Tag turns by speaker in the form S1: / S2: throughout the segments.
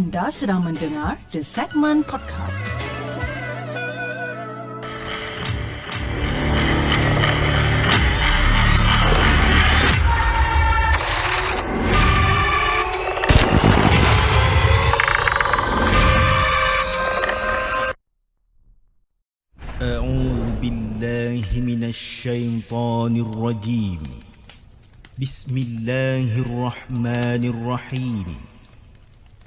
S1: Anda sedang mendengar The Segment Podcast.
S2: أعوذ بالله من الشيطان الرجيم بسم الله الرحمن الرحيم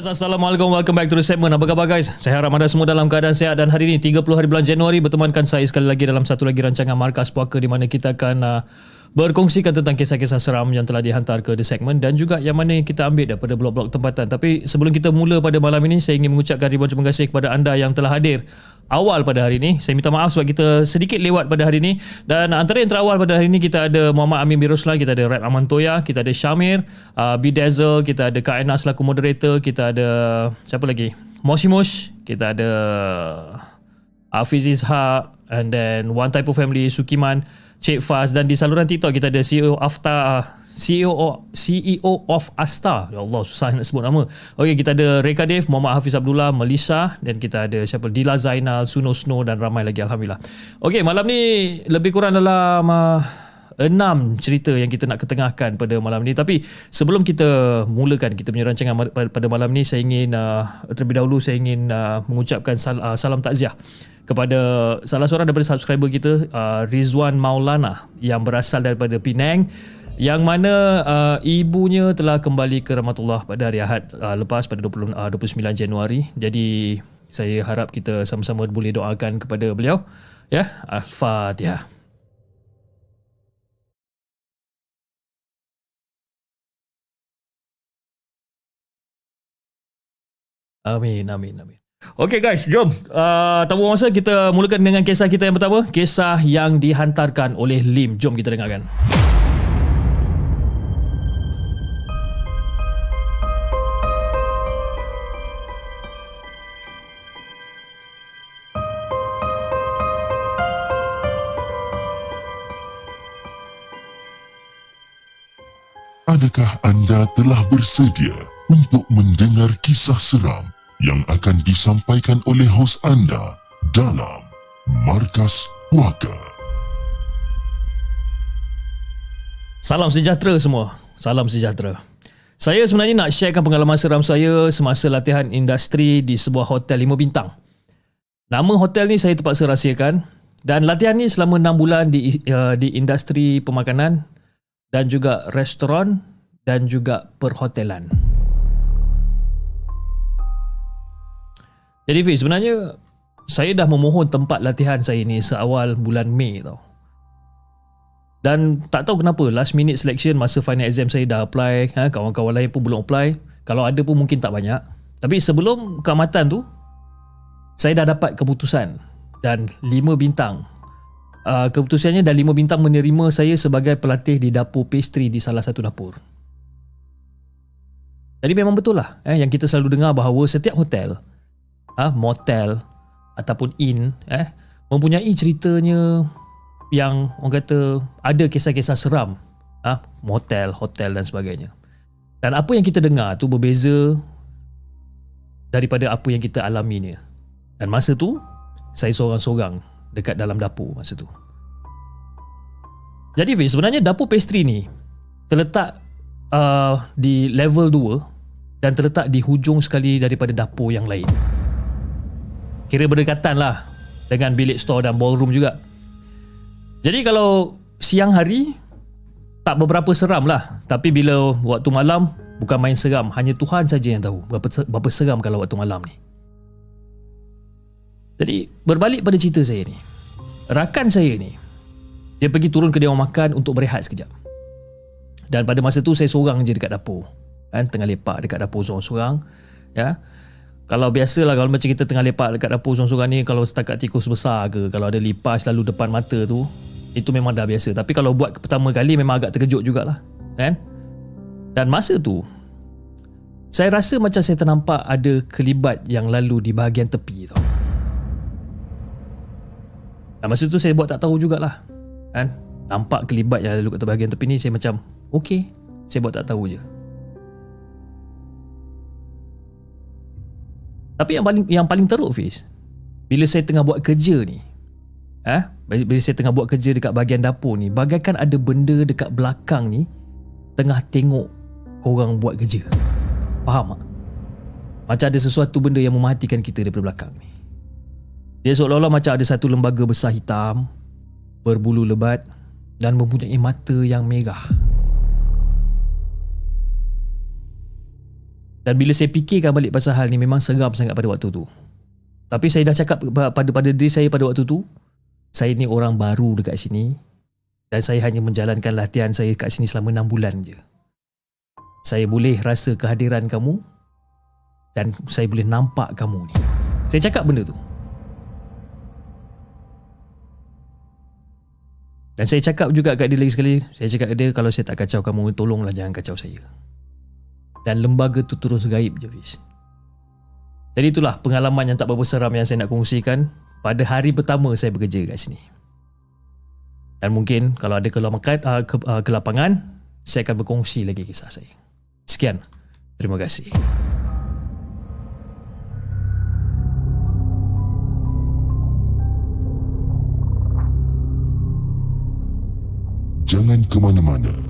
S3: Guys, Assalamualaikum. Welcome back to the segment. Apa khabar guys? Saya harap anda semua dalam keadaan sihat dan hari ini 30 hari bulan Januari bertemankan saya sekali lagi dalam satu lagi rancangan Markas Puaka di mana kita akan uh, berkongsikan tentang kisah-kisah seram yang telah dihantar ke The Segment dan juga yang mana kita ambil daripada blog-blog tempatan. Tapi sebelum kita mula pada malam ini, saya ingin mengucapkan ribuan terima kasih kepada anda yang telah hadir awal pada hari ini. Saya minta maaf sebab kita sedikit lewat pada hari ini. Dan antara yang terawal pada hari ini kita ada Muhammad Amin Biruslan, kita ada Rap Aman Toya, kita ada Syamir, uh, Bidazzle, kita ada Kak Enak selaku moderator, kita ada siapa lagi? Moshimush, kita ada Hafiz Ishaq and then One Type of Family, Sukiman, Cik Faz dan di saluran TikTok kita ada CEO Afta CEO o- CEO of Asta. Ya Allah susah nak sebut nama. Okey kita ada Reka Dev, Muhammad Hafiz Abdullah, Melissa dan kita ada siapa Dila Zainal, Suno Snow dan ramai lagi alhamdulillah. Okey malam ni lebih kurang dalam uh, enam cerita yang kita nak ketengahkan pada malam ni tapi sebelum kita mulakan kita punya rancangan pada malam ni saya ingin uh, terlebih dahulu saya ingin uh, mengucapkan sal- uh, salam takziah kepada salah seorang daripada subscriber kita uh, Rizwan Maulana yang berasal daripada Penang yang mana uh, ibunya telah kembali ke rahmatullah pada hari Ahad uh, lepas pada 20, uh, 29 Januari. Jadi saya harap kita sama-sama boleh doakan kepada beliau. Ya al-fatihah Amin, amin, amin. Okay guys, jom. Uh, tak buang masa, kita mulakan dengan kisah kita yang pertama. Kisah yang dihantarkan oleh Lim. Jom kita dengarkan.
S4: Adakah anda telah bersedia untuk mendengar kisah seram yang akan disampaikan oleh hos anda dalam Markas Puaka?
S3: Salam sejahtera semua. Salam sejahtera. Saya sebenarnya nak sharekan pengalaman seram saya semasa latihan industri di sebuah hotel 5 bintang. Nama hotel ni saya terpaksa rahsiakan dan latihan ni selama 6 bulan di uh, di industri pemakanan dan juga restoran dan juga perhotelan. Jadi Fiz, sebenarnya saya dah memohon tempat latihan saya ni seawal bulan Mei tau. Dan tak tahu kenapa last minute selection masa final exam saya dah apply, ha, kawan-kawan lain pun belum apply. Kalau ada pun mungkin tak banyak. Tapi sebelum keamatan tu saya dah dapat keputusan dan 5 bintang. Uh, keputusannya dan 5 bintang menerima saya sebagai pelatih di dapur pastry di salah satu dapur. Jadi memang betul lah eh, yang kita selalu dengar bahawa setiap hotel, ah motel ataupun inn eh mempunyai ceritanya yang orang kata ada kisah-kisah seram ah motel, hotel dan sebagainya. Dan apa yang kita dengar tu berbeza daripada apa yang kita alami ni. Dan masa tu saya seorang-seorang dekat dalam dapur masa tu. Jadi Fiz, sebenarnya dapur pastry ni terletak uh, di level 2 dan terletak di hujung sekali daripada dapur yang lain. Kira berdekatan lah dengan bilik store dan ballroom juga. Jadi kalau siang hari tak beberapa seram lah tapi bila waktu malam bukan main seram hanya Tuhan saja yang tahu berapa berapa seram kalau waktu malam ni. Jadi berbalik pada cerita saya ni. Rakan saya ni dia pergi turun ke dewan makan untuk berehat sekejap. Dan pada masa tu saya seorang je dekat dapur. Kan tengah lepak dekat dapur seorang-seorang ya. Kalau biasalah kalau macam kita tengah lepak dekat dapur seorang-seorang ni kalau setakat tikus besar ke kalau ada lipas lalu depan mata tu itu memang dah biasa. Tapi kalau buat pertama kali memang agak terkejut jugalah kan? Dan masa tu saya rasa macam saya ternampak ada kelibat yang lalu di bahagian tepi tu dan masa tu saya buat tak tahu jugalah kan? Nampak kelibat yang lalu kat bahagian tepi ni saya macam okey saya buat tak tahu je tapi yang paling yang paling teruk Fiz bila saya tengah buat kerja ni Eh, bila saya tengah buat kerja dekat bahagian dapur ni, bagaikan ada benda dekat belakang ni tengah tengok korang buat kerja. Faham tak? Macam ada sesuatu benda yang mematikan kita daripada belakang ni. Dia seolah-olah macam ada satu lembaga besar hitam, berbulu lebat dan mempunyai mata yang merah. Dan bila saya fikirkan balik pasal hal ni memang seram sangat pada waktu tu. Tapi saya dah cakap pada pada diri saya pada waktu tu, saya ni orang baru dekat sini dan saya hanya menjalankan latihan saya kat sini selama 6 bulan je. Saya boleh rasa kehadiran kamu dan saya boleh nampak kamu ni. Saya cakap benda tu. Dan saya cakap juga kat dia lagi sekali, saya cakap kat dia kalau saya tak kacau kamu, tolonglah jangan kacau saya. Dan lembaga tu terus gaib je Fiz. Jadi itulah pengalaman yang tak berapa seram yang saya nak kongsikan pada hari pertama saya bekerja kat sini. Dan mungkin kalau ada kelapangan, uh, ke, uh, kelapangan, saya akan berkongsi lagi kisah saya. Sekian. Terima kasih.
S4: Jangan ke mana-mana.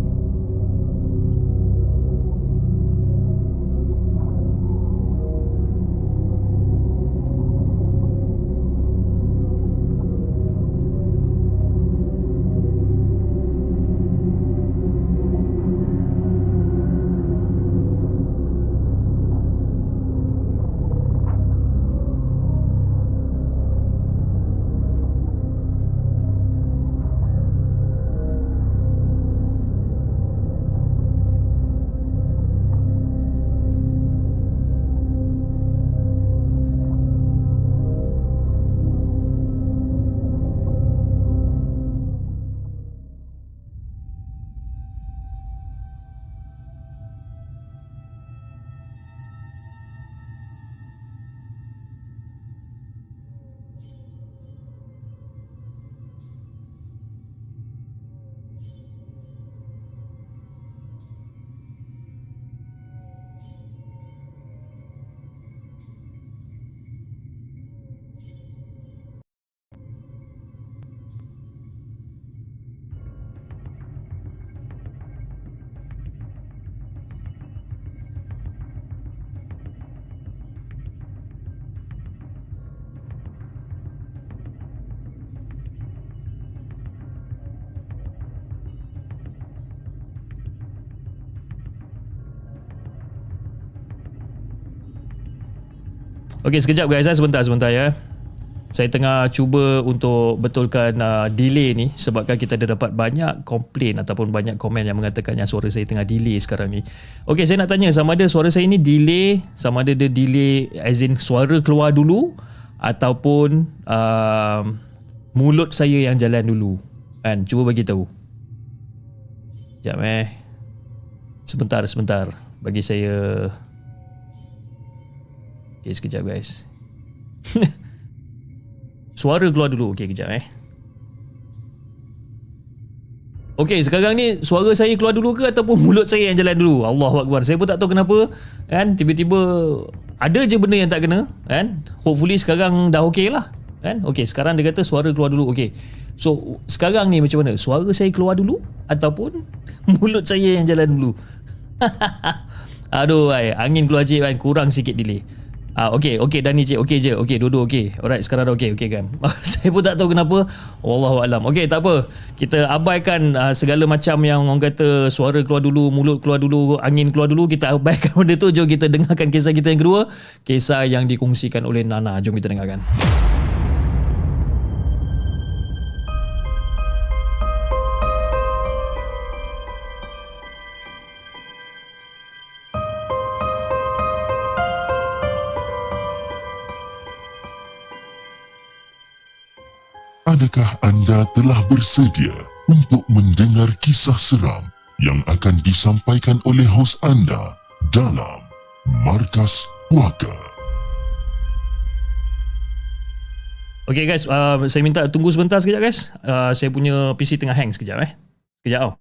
S3: Okey sekejap guys, saya sebentar sebentar ya. Saya tengah cuba untuk betulkan uh, delay ni sebabkan kita ada dapat banyak komplain ataupun banyak komen yang mengatakan yang suara saya tengah delay sekarang ni. Okey, saya nak tanya sama ada suara saya ni delay, sama ada dia delay as in suara keluar dulu ataupun uh, mulut saya yang jalan dulu. Kan, cuba bagi tahu. Sekejap eh. Sebentar, sebentar. Bagi saya Okay, sekejap guys. Suara keluar dulu. Okay, kejap eh. Okay, sekarang ni suara saya keluar dulu ke ataupun mulut saya yang jalan dulu? Allah Akbar. Saya pun tak tahu kenapa. Kan, tiba-tiba ada je benda yang tak kena. Kan? Hopefully sekarang dah okay lah. Kan? Okay, sekarang dia kata suara keluar dulu. Okay. So, sekarang ni macam mana? Suara saya keluar dulu ataupun mulut saya yang jalan dulu? Aduh, ay, angin keluar cik kan kurang sikit delay. Ah okey okey dan ni cik okey je okey dua-dua okey. Alright sekarang dah okey okey kan? Saya pun tak tahu kenapa. Wallahu alam. Okey tak apa. Kita abaikan uh, segala macam yang orang kata suara keluar dulu mulut keluar dulu angin keluar dulu kita abaikan benda tu. Jom kita dengarkan kisah kita yang kedua. Kisah yang dikongsikan oleh Nana. Jom kita dengarkan
S4: Adakah anda telah bersedia untuk mendengar kisah seram yang akan disampaikan oleh hos anda dalam Markas Puaka?
S3: okey guys. Uh, saya minta tunggu sebentar sekejap guys. Uh, saya punya PC tengah hang sekejap eh. Sekejap tau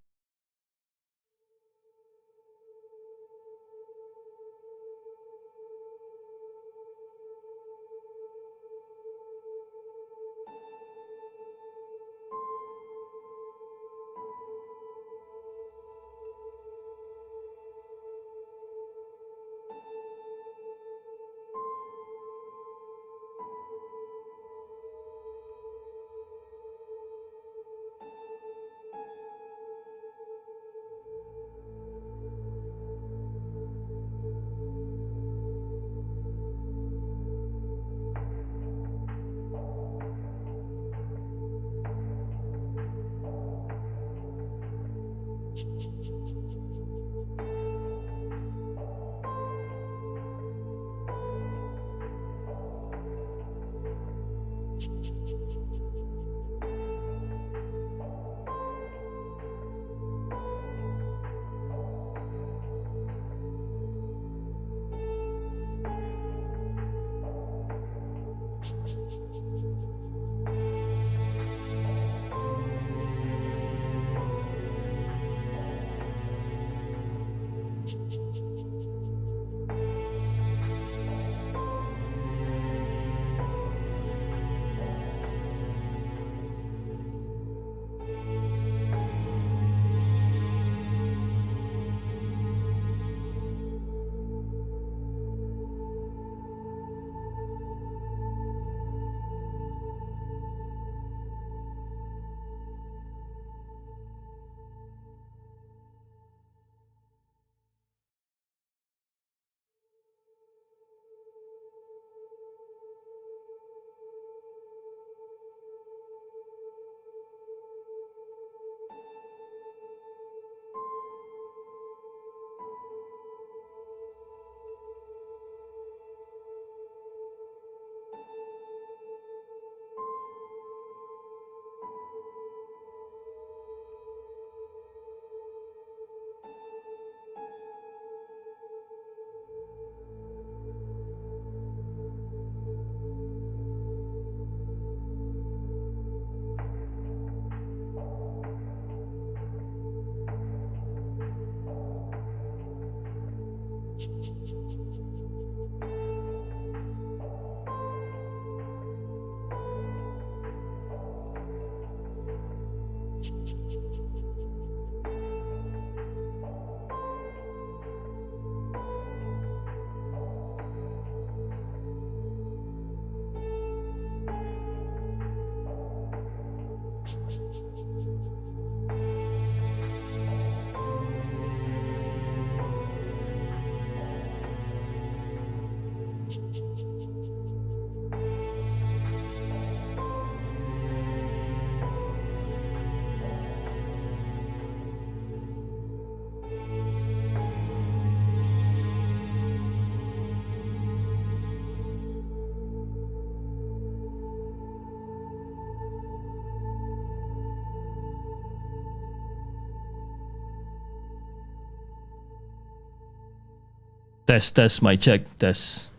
S3: Test, test, my check, test.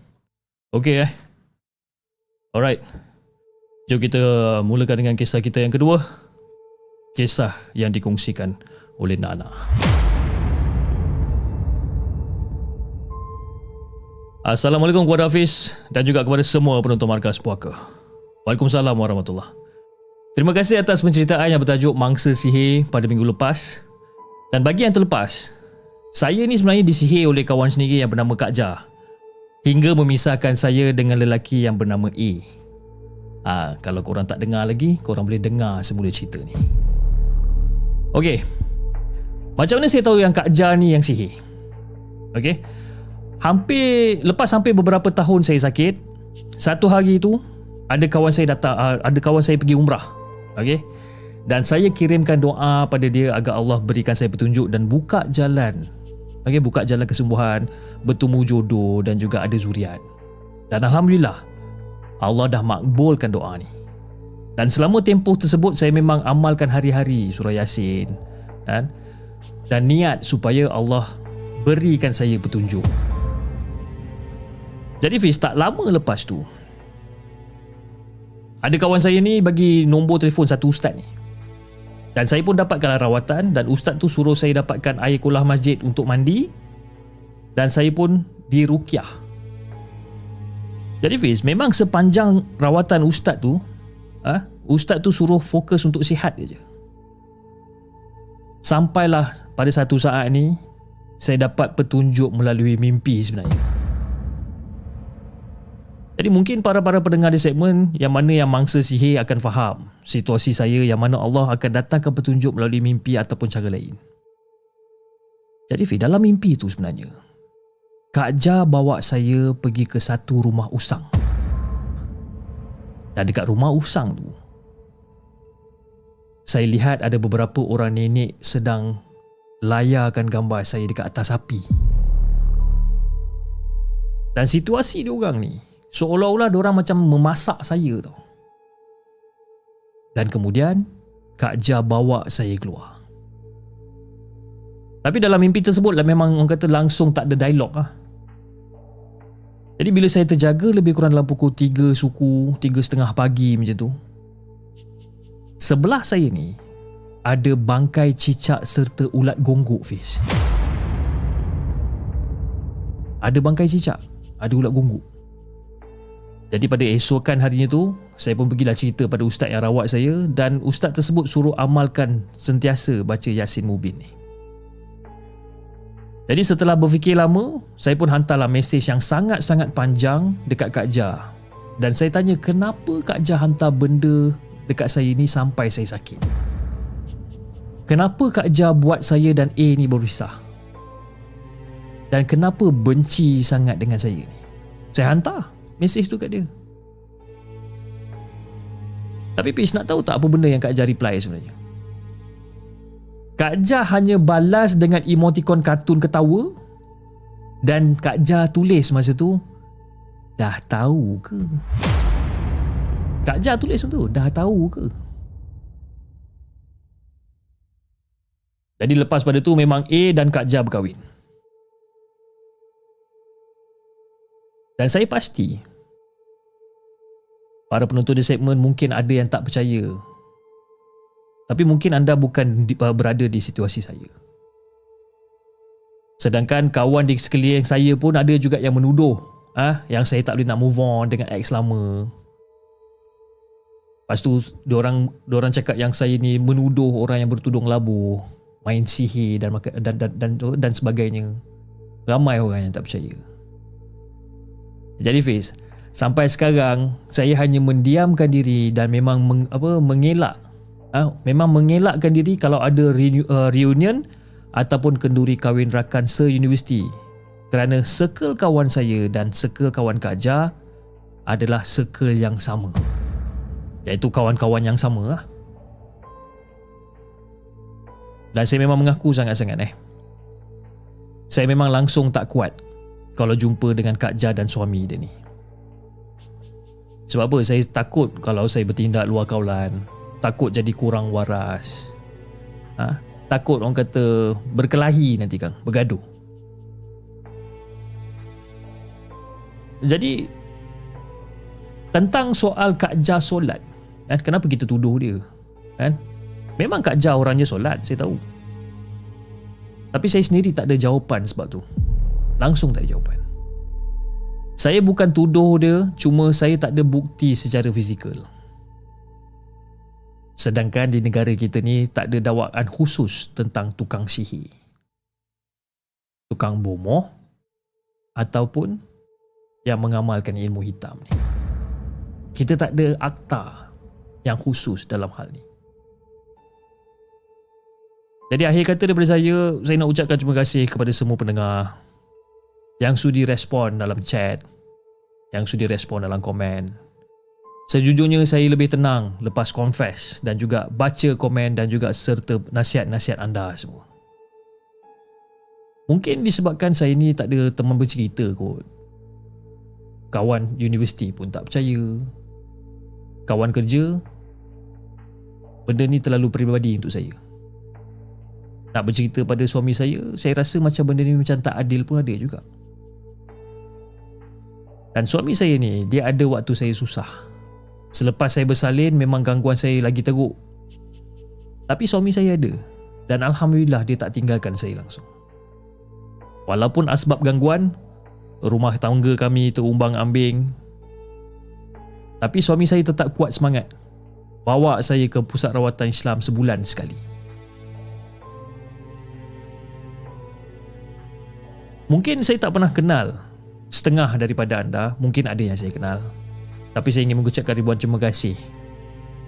S3: Okay eh. Alright. Jom kita mulakan dengan kisah kita yang kedua. Kisah yang dikongsikan oleh Nana. Assalamualaikum kepada Hafiz dan juga kepada semua penonton Markas Puaka. Waalaikumsalam warahmatullahi Terima kasih atas penceritaan yang bertajuk Mangsa Sihir pada minggu lepas. Dan bagi yang terlepas, Saya ni sebenarnya disihir oleh kawan sendiri yang bernama Kak Ja. Hingga memisahkan saya dengan lelaki yang bernama A. Ha, kalau korang tak dengar lagi, korang boleh dengar semula cerita ni. Okey. Macam mana saya tahu yang Kak Ja ni yang sihir? Okey. Hampir lepas hampir beberapa tahun saya sakit, satu hari tu ada kawan saya datang ah, ada kawan saya pergi umrah. Okey. Dan saya kirimkan doa pada dia agar Allah berikan saya petunjuk dan buka jalan okay, buka jalan kesembuhan, bertemu jodoh dan juga ada zuriat. Dan Alhamdulillah, Allah dah makbulkan doa ni. Dan selama tempoh tersebut, saya memang amalkan hari-hari surah Yasin. Kan? Dan niat supaya Allah berikan saya petunjuk. Jadi Fiz, tak lama lepas tu, ada kawan saya ni bagi nombor telefon satu ustaz ni. Dan saya pun dapatkan rawatan dan ustaz tu suruh saya dapatkan air kulah masjid untuk mandi dan saya pun dirukyah. Jadi Fiz, memang sepanjang rawatan ustaz tu, ah, ustaz tu suruh fokus untuk sihat je. Sampailah pada satu saat ni saya dapat petunjuk melalui mimpi sebenarnya. Jadi mungkin para-para pendengar di segmen yang mana yang mangsa sihir akan faham situasi saya yang mana Allah akan datangkan petunjuk melalui mimpi ataupun cara lain. Jadi Fi, dalam mimpi itu sebenarnya, Kak Ja bawa saya pergi ke satu rumah usang. Dan dekat rumah usang tu, saya lihat ada beberapa orang nenek sedang layarkan gambar saya dekat atas api. Dan situasi diorang ni, Seolah-olah orang macam memasak saya tau. Dan kemudian Kak Ja bawa saya keluar. Tapi dalam mimpi tersebut lah memang orang kata langsung tak ada dialog lah. Jadi bila saya terjaga lebih kurang dalam pukul 3 suku, 3 setengah pagi macam tu. Sebelah saya ni ada bangkai cicak serta ulat gonggok Fiz. Ada bangkai cicak, ada ulat gonggok. Jadi pada esokan harinya tu Saya pun pergilah cerita pada ustaz yang rawat saya Dan ustaz tersebut suruh amalkan Sentiasa baca Yasin Mubin ni. Jadi setelah berfikir lama Saya pun hantarlah mesej yang sangat-sangat panjang Dekat Kak Ja Dan saya tanya kenapa Kak Ja hantar benda Dekat saya ni sampai saya sakit? Kenapa Kak Ja buat saya dan A ni berpisah? Dan kenapa benci sangat dengan saya ni? Saya hantar mesej tu kat dia. Tapi Peace nak tahu tak apa benda yang Kak Jah reply sebenarnya? Kak Jah hanya balas dengan emoticon kartun ketawa dan Kak Jah tulis masa tu dah tahu ke? Kak Jah tulis tu dah tahu ke? Jadi lepas pada tu memang A dan Kak Jah berkahwin. Dan saya pasti para penonton di segmen mungkin ada yang tak percaya. Tapi mungkin anda bukan berada di situasi saya. Sedangkan kawan di sekeliling saya pun ada juga yang menuduh ah yang saya tak boleh nak move on dengan ex lama. Lepas tu diorang diorang cakap yang saya ni menuduh orang yang bertudung labu, main sihir dan dan dan dan, dan sebagainya. Ramai orang yang tak percaya. Jadi Fiz, Sampai sekarang saya hanya mendiamkan diri dan memang meng, apa mengelak. Ha? memang mengelakkan diri kalau ada uh, reunion ataupun kenduri kahwin rakan se-universiti. Kerana circle kawan saya dan circle kawan Kak Ja adalah circle yang sama. Iaitu kawan-kawan yang sama lah. dan saya memang mengaku sangat-sangat eh. Saya memang langsung tak kuat kalau jumpa dengan Kak Ja dan suami dia ni sebab apa? Saya takut kalau saya bertindak luar kaulan. Takut jadi kurang waras. Ha? Takut orang kata berkelahi nanti kan. Bergaduh. Jadi tentang soal Kak Ja solat. Kan? Kenapa kita tuduh dia? Kan? Memang Kak Ja orangnya solat. Saya tahu. Tapi saya sendiri tak ada jawapan sebab tu. Langsung tak ada jawapan. Saya bukan tuduh dia, cuma saya tak ada bukti secara fizikal. Sedangkan di negara kita ni tak ada dakwaan khusus tentang tukang sihir. tukang bomoh ataupun yang mengamalkan ilmu hitam ni. Kita tak ada akta yang khusus dalam hal ni. Jadi akhir kata daripada saya, saya nak ucapkan terima kasih kepada semua pendengar yang sudi respon dalam chat, yang sudi respon dalam komen. Sejujurnya saya lebih tenang lepas confess dan juga baca komen dan juga serta nasihat-nasihat anda semua. Mungkin disebabkan saya ni tak ada teman bercerita kot. Kawan universiti pun tak percaya. Kawan kerja, benda ni terlalu peribadi untuk saya nak bercerita pada suami saya saya rasa macam benda ni macam tak adil pun ada juga dan suami saya ni dia ada waktu saya susah. Selepas saya bersalin memang gangguan saya lagi teruk. Tapi suami saya ada. Dan Alhamdulillah dia tak tinggalkan saya langsung. Walaupun asbab gangguan rumah tangga kami terumbang ambing. Tapi suami saya tetap kuat semangat. Bawa saya ke pusat rawatan Islam sebulan sekali. Mungkin saya tak pernah kenal setengah daripada anda, mungkin ada yang saya kenal. Tapi saya ingin mengucapkan ribuan terima kasih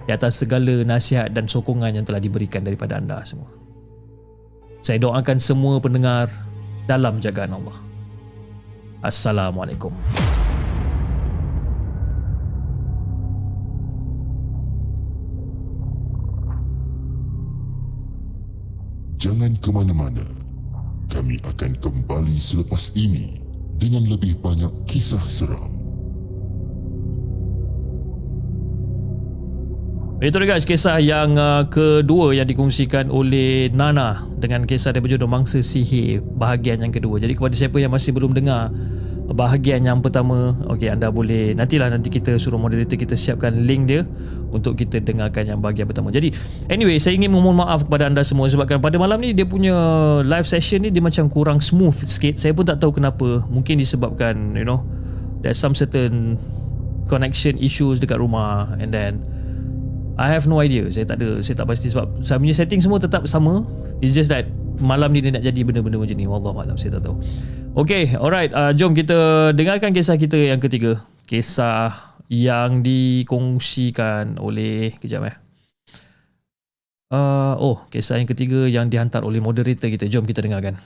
S3: di atas segala nasihat dan sokongan yang telah diberikan daripada anda semua. Saya doakan semua pendengar dalam jagaan Allah. Assalamualaikum.
S4: Jangan ke mana-mana kami akan kembali selepas ini dengan lebih banyak kisah seram.
S3: Itu dia guys kisah yang uh, kedua yang dikongsikan oleh Nana dengan kisah dia berjudul Mangsa Sihir bahagian yang kedua. Jadi kepada siapa yang masih belum dengar bahagian yang pertama okey anda boleh nantilah nanti kita suruh moderator kita siapkan link dia untuk kita dengarkan yang bahagian pertama. Jadi anyway saya ingin memohon maaf kepada anda semua sebabkan pada malam ni dia punya live session ni dia macam kurang smooth sikit. Saya pun tak tahu kenapa. Mungkin disebabkan you know there's some certain connection issues dekat rumah and then I have no idea. Saya tak ada saya tak pasti sebab saya punya setting semua tetap sama. It's just that malam ni dia nak jadi benda-benda macam ni. Wallahualam saya tak tahu Okay, alright. Uh, jom kita dengarkan kisah kita yang ketiga. Kisah yang dikongsikan oleh... Kejap eh. Uh, oh, kisah yang ketiga yang dihantar oleh moderator kita. Jom kita dengarkan.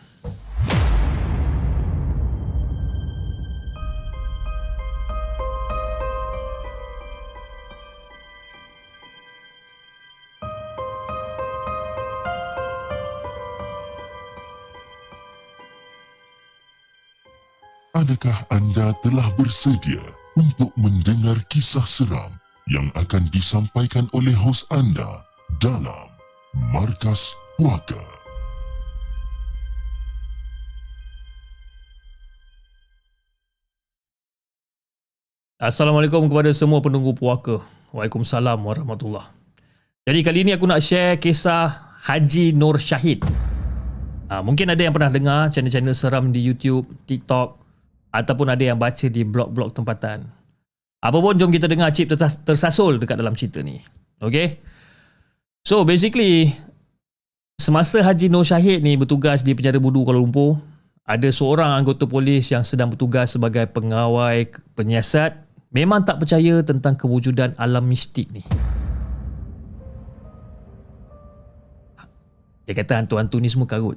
S4: Adakah anda telah bersedia untuk mendengar kisah seram yang akan disampaikan oleh hos anda dalam Markas Puaka?
S3: Assalamualaikum kepada semua penunggu puaka. Waalaikumsalam warahmatullahi Jadi kali ini aku nak share kisah Haji Nur Syahid. Ha, mungkin ada yang pernah dengar channel-channel seram di YouTube, TikTok, ataupun ada yang baca di blog-blog tempatan. Apa pun jom kita dengar Cip tersasul dekat dalam cerita ni. Okay? So basically semasa Haji Nur Syahid ni bertugas di penjara budu Kuala Lumpur, ada seorang anggota polis yang sedang bertugas sebagai pengawai penyiasat memang tak percaya tentang kewujudan alam mistik ni. Dia kata hantu-hantu ni semua karut.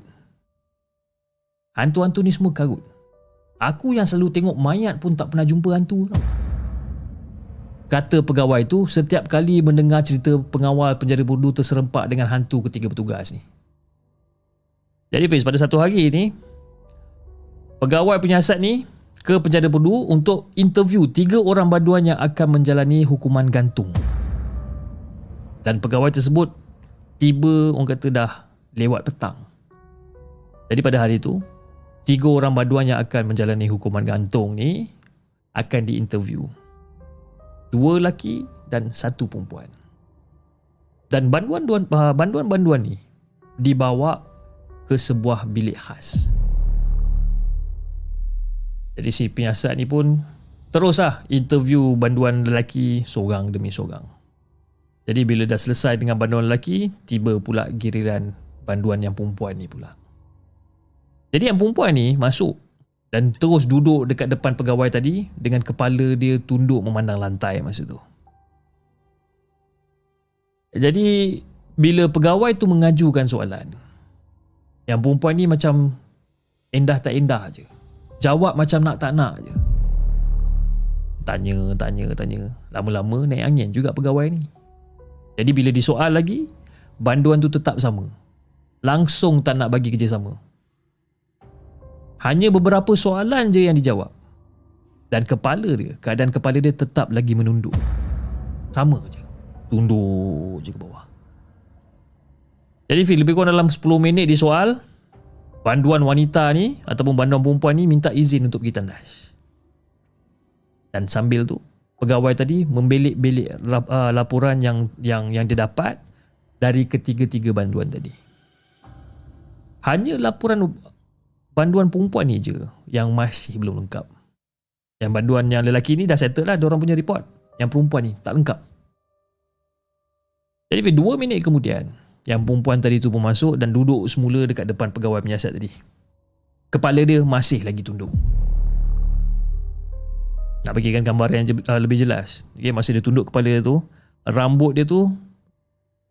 S3: Hantu-hantu ni semua karut. Aku yang selalu tengok mayat pun tak pernah jumpa hantu tau. Kata pegawai tu setiap kali mendengar cerita pengawal penjara burdu terserempak dengan hantu ketiga petugas ni. Jadi Fiz, pada satu hari ni, pegawai penyiasat ni ke penjara burdu untuk interview tiga orang baduan yang akan menjalani hukuman gantung. Dan pegawai tersebut tiba orang kata dah lewat petang. Jadi pada hari itu, tiga orang baduan yang akan menjalani hukuman gantung ni akan diinterview. Dua lelaki dan satu perempuan. Dan banduan-banduan banduan-banduan ni dibawa ke sebuah bilik khas. Jadi si penyiasat ni pun teruslah interview banduan lelaki seorang demi seorang. Jadi bila dah selesai dengan banduan lelaki, tiba pula giliran banduan yang perempuan ni pula. Jadi yang perempuan ni masuk dan terus duduk dekat depan pegawai tadi dengan kepala dia tunduk memandang lantai masa tu. Jadi bila pegawai tu mengajukan soalan, yang perempuan ni macam endah tak endah je. Jawab macam nak tak nak je. Tanya, tanya, tanya. Lama-lama naik angin juga pegawai ni. Jadi bila disoal lagi, banduan tu tetap sama. Langsung tak nak bagi kerjasama. Hanya beberapa soalan je yang dijawab. Dan kepala dia, keadaan kepala dia tetap lagi menunduk. Sama je. Tunduk je ke bawah. Jadi Fik, lebih kurang dalam 10 minit disoal, banduan wanita ni ataupun banduan perempuan ni minta izin untuk pergi tandas. Dan sambil tu, pegawai tadi membelik-belik uh, laporan yang yang yang dia dapat dari ketiga-tiga banduan tadi. Hanya laporan banduan perempuan ni je yang masih belum lengkap. Yang banduan yang lelaki ni dah settle lah, orang punya report. Yang perempuan ni tak lengkap. Jadi dua minit kemudian, yang perempuan tadi tu pun masuk dan duduk semula dekat depan pegawai penyiasat tadi. Kepala dia masih lagi tunduk. Nak bagikan gambar yang uh, lebih jelas. Okay, masa dia tunduk kepala dia tu, rambut dia tu,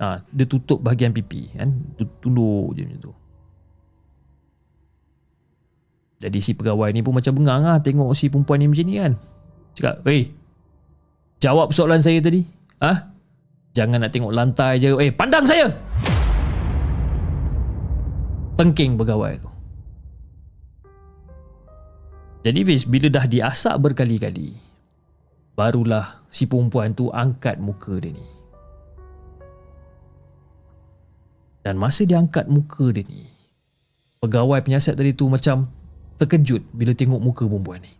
S3: uh, dia tutup bahagian pipi. Kan? Tunduk je macam tu. Jadi si pegawai ni pun macam bengang lah tengok si perempuan ni macam ni kan. Cakap, hey, jawab soalan saya tadi. Ah, Jangan nak tengok lantai je. Eh, pandang saya! Tengking pegawai tu. Jadi bis, bila dah diasak berkali-kali, barulah si perempuan tu angkat muka dia ni. Dan masa dia angkat muka dia ni, pegawai penyiasat tadi tu macam terkejut bila tengok muka perempuan ni.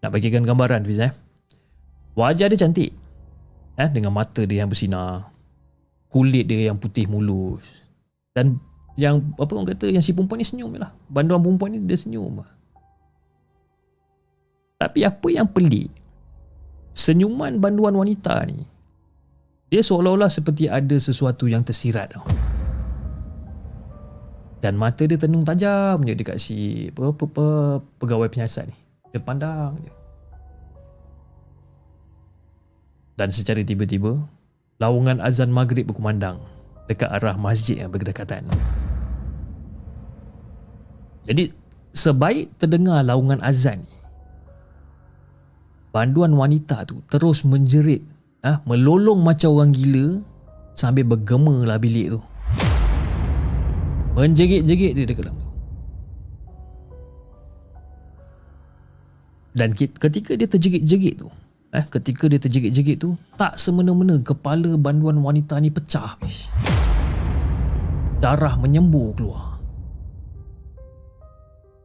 S3: Nak bagikan gambaran Fiz eh. Wajah dia cantik. Eh, dengan mata dia yang bersinar. Kulit dia yang putih mulus. Dan yang apa orang kata yang si perempuan ni senyum lah. Banduan perempuan ni dia senyum. Tapi apa yang pelik senyuman banduan wanita ni dia seolah-olah seperti ada sesuatu yang tersirat tau. Dan mata dia tenung tajam je dekat si apa, apa, apa, pegawai penyiasat ni. Dia pandang je. Dan secara tiba-tiba, lawangan azan maghrib berkumandang dekat arah masjid yang berdekatan. Jadi, sebaik terdengar lawangan azan ni, banduan wanita tu terus menjerit, ah, melolong macam orang gila sambil bergema lah bilik tu menjerit-jerit dia dekat dalam tu. Dan ketika dia terjerit-jerit tu, eh, ketika dia terjerit-jerit tu, tak semena-mena kepala banduan wanita ni pecah. Darah menyembur keluar.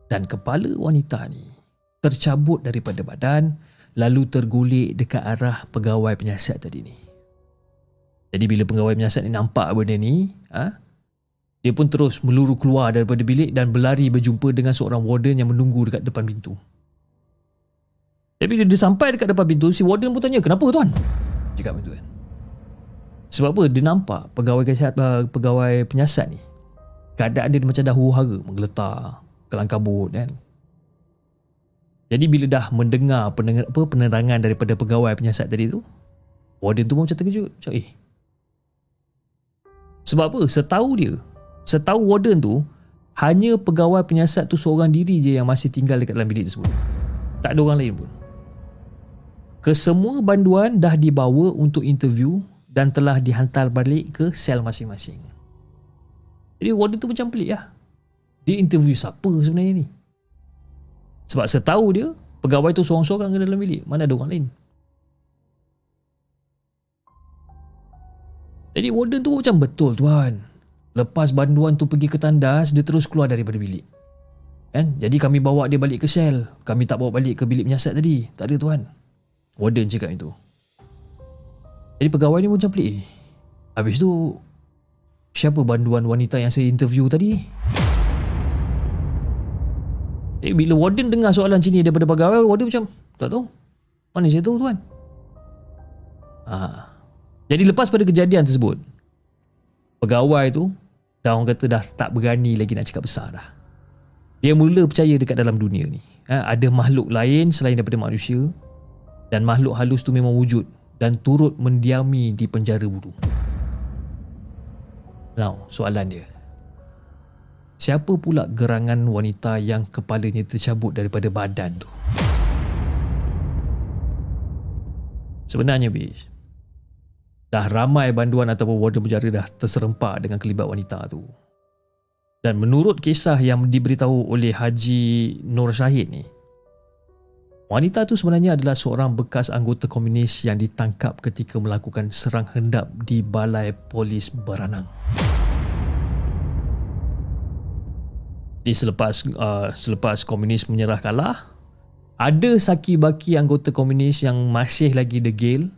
S3: Dan kepala wanita ni tercabut daripada badan lalu tergulik dekat arah pegawai penyiasat tadi ni. Jadi bila pegawai penyiasat ni nampak benda ni, ah, dia pun terus meluru keluar daripada bilik dan berlari berjumpa dengan seorang warden yang menunggu dekat depan pintu. Tapi dia sampai dekat depan pintu, si warden pun tanya, kenapa tuan? Cakap macam kan. Sebab apa? Dia nampak pegawai kesihatan, uh, pegawai penyiasat ni. Keadaan dia macam dah huru-hara, menggeletar, kelang kabut kan. Jadi bila dah mendengar penerangan, apa, penerangan daripada pegawai penyiasat tadi tu, warden tu pun macam terkejut. Macam eh. Sebab apa? Setahu dia, Setahu warden tu, hanya pegawai penyiasat tu seorang diri je yang masih tinggal dekat dalam bilik tersebut. Tak ada orang lain pun. Kesemua banduan dah dibawa untuk interview dan telah dihantar balik ke sel masing-masing. Jadi warden tu macam pelik lah. Dia interview siapa sebenarnya ni? Sebab setahu dia, pegawai tu seorang-seorang ke dalam bilik. Mana ada orang lain? Jadi warden tu macam betul tuan. Lepas banduan tu pergi ke tandas, dia terus keluar daripada bilik. Kan? Jadi kami bawa dia balik ke sel. Kami tak bawa balik ke bilik menyiasat tadi. Tak ada tuan. Warden cakap itu. Jadi pegawai ni macam pelik. Habis tu, siapa banduan wanita yang saya interview tadi? Jadi bila warden dengar soalan sini daripada pegawai, warden macam, tak tahu. Mana saya tahu tuan? Ha. Jadi lepas pada kejadian tersebut, pegawai tu Dah orang kata dah tak berani lagi nak cakap besar dah. Dia mula percaya dekat dalam dunia ni. Ha, ada makhluk lain selain daripada manusia dan makhluk halus tu memang wujud dan turut mendiami di penjara budu. Now, soalan dia. Siapa pula gerangan wanita yang kepalanya tercabut daripada badan tu? Sebenarnya, bis, dah ramai banduan ataupun warden penjara dah terserempak dengan kelibat wanita tu. Dan menurut kisah yang diberitahu oleh Haji Nur Syahid ni, wanita tu sebenarnya adalah seorang bekas anggota komunis yang ditangkap ketika melakukan serang hendap di balai polis Beranang. di selepas uh, selepas komunis menyerah kalah ada saki baki anggota komunis yang masih lagi degil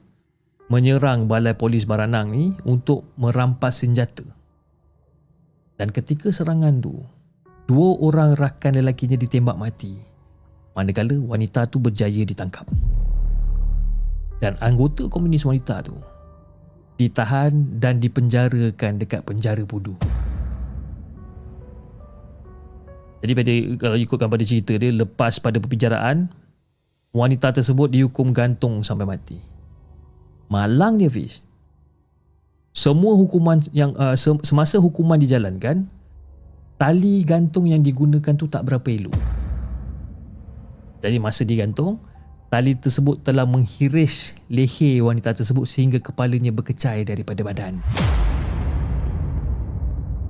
S3: menyerang balai polis Baranang ni untuk merampas senjata dan ketika serangan tu dua orang rakan lelakinya ditembak mati manakala wanita tu berjaya ditangkap dan anggota komunis wanita tu ditahan dan dipenjarakan dekat penjara Pudu. Jadi pada kalau ikutkan pada cerita dia lepas pada perbicaraan wanita tersebut dihukum gantung sampai mati. Malang dia Fish. Semua hukuman yang uh, semasa hukuman dijalankan tali gantung yang digunakan tu tak berapa elok. Jadi masa digantung tali tersebut telah menghiris leher wanita tersebut sehingga kepalanya berkecai daripada badan.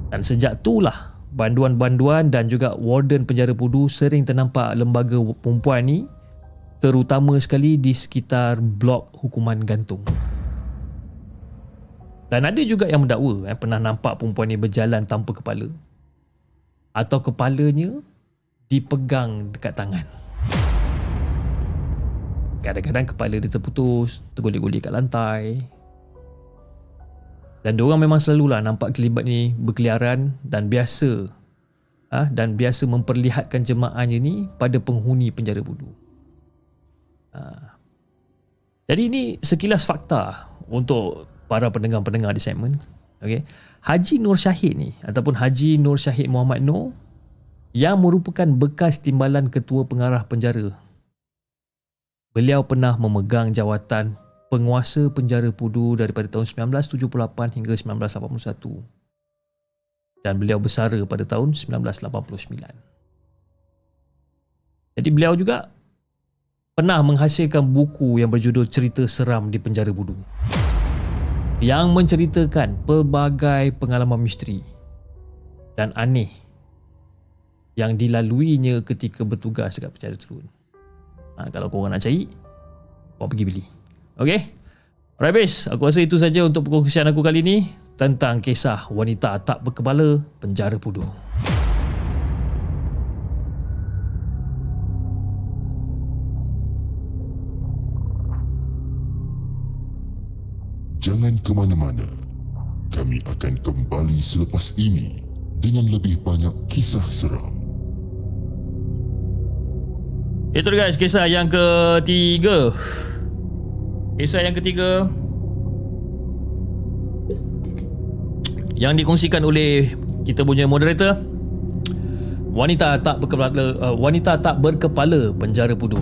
S3: Dan sejak itulah banduan-banduan dan juga warden penjara pudu sering ternampak lembaga perempuan ni terutama sekali di sekitar blok hukuman gantung. Dan ada juga yang mendakwa eh, pernah nampak perempuan ni berjalan tanpa kepala atau kepalanya dipegang dekat tangan. Kadang-kadang kepala dia terputus, tergolek-golek kat lantai, dan diorang memang selalulah nampak kelibat ni berkeliaran dan biasa ah dan biasa memperlihatkan jemaahnya ni pada penghuni penjara budu. Ha. Jadi ini sekilas fakta untuk para pendengar-pendengar di segmen. Okay. Haji Nur Syahid ni ataupun Haji Nur Syahid Muhammad Nur yang merupakan bekas timbalan ketua pengarah penjara. Beliau pernah memegang jawatan penguasa penjara Pudu daripada tahun 1978 hingga 1981 dan beliau bersara pada tahun 1989. Jadi beliau juga pernah menghasilkan buku yang berjudul Cerita Seram di Penjara Budu yang menceritakan pelbagai pengalaman misteri dan aneh yang dilaluinya ketika bertugas dekat penjara tersebut. Ha, kalau korang nak cari, korang pergi beli. Okey. Alright, Aku rasa itu saja untuk perkongsian aku kali ini tentang kisah wanita tak berkepala penjara pudu.
S4: Jangan ke mana-mana. Kami akan kembali selepas ini dengan lebih banyak kisah seram.
S3: Itu guys, kisah yang ketiga. Kisah yang ketiga yang dikongsikan oleh kita punya moderator wanita tak berkepala uh, wanita tak berkepala penjara pudu.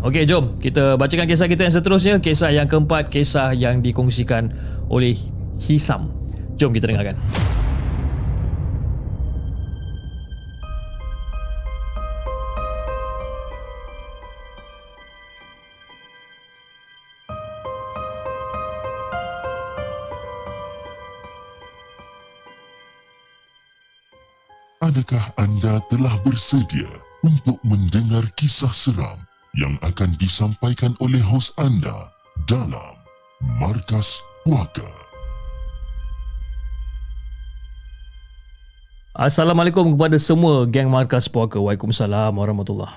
S3: Okey, jom kita bacakan kisah kita yang seterusnya, kisah yang keempat, kisah yang dikongsikan oleh Hisam. Jom kita dengarkan.
S4: Adakah anda telah bersedia untuk mendengar kisah seram yang akan disampaikan oleh hos anda dalam Markas Puaka?
S3: Assalamualaikum kepada semua geng Markas Puaka. Waalaikumsalam warahmatullahi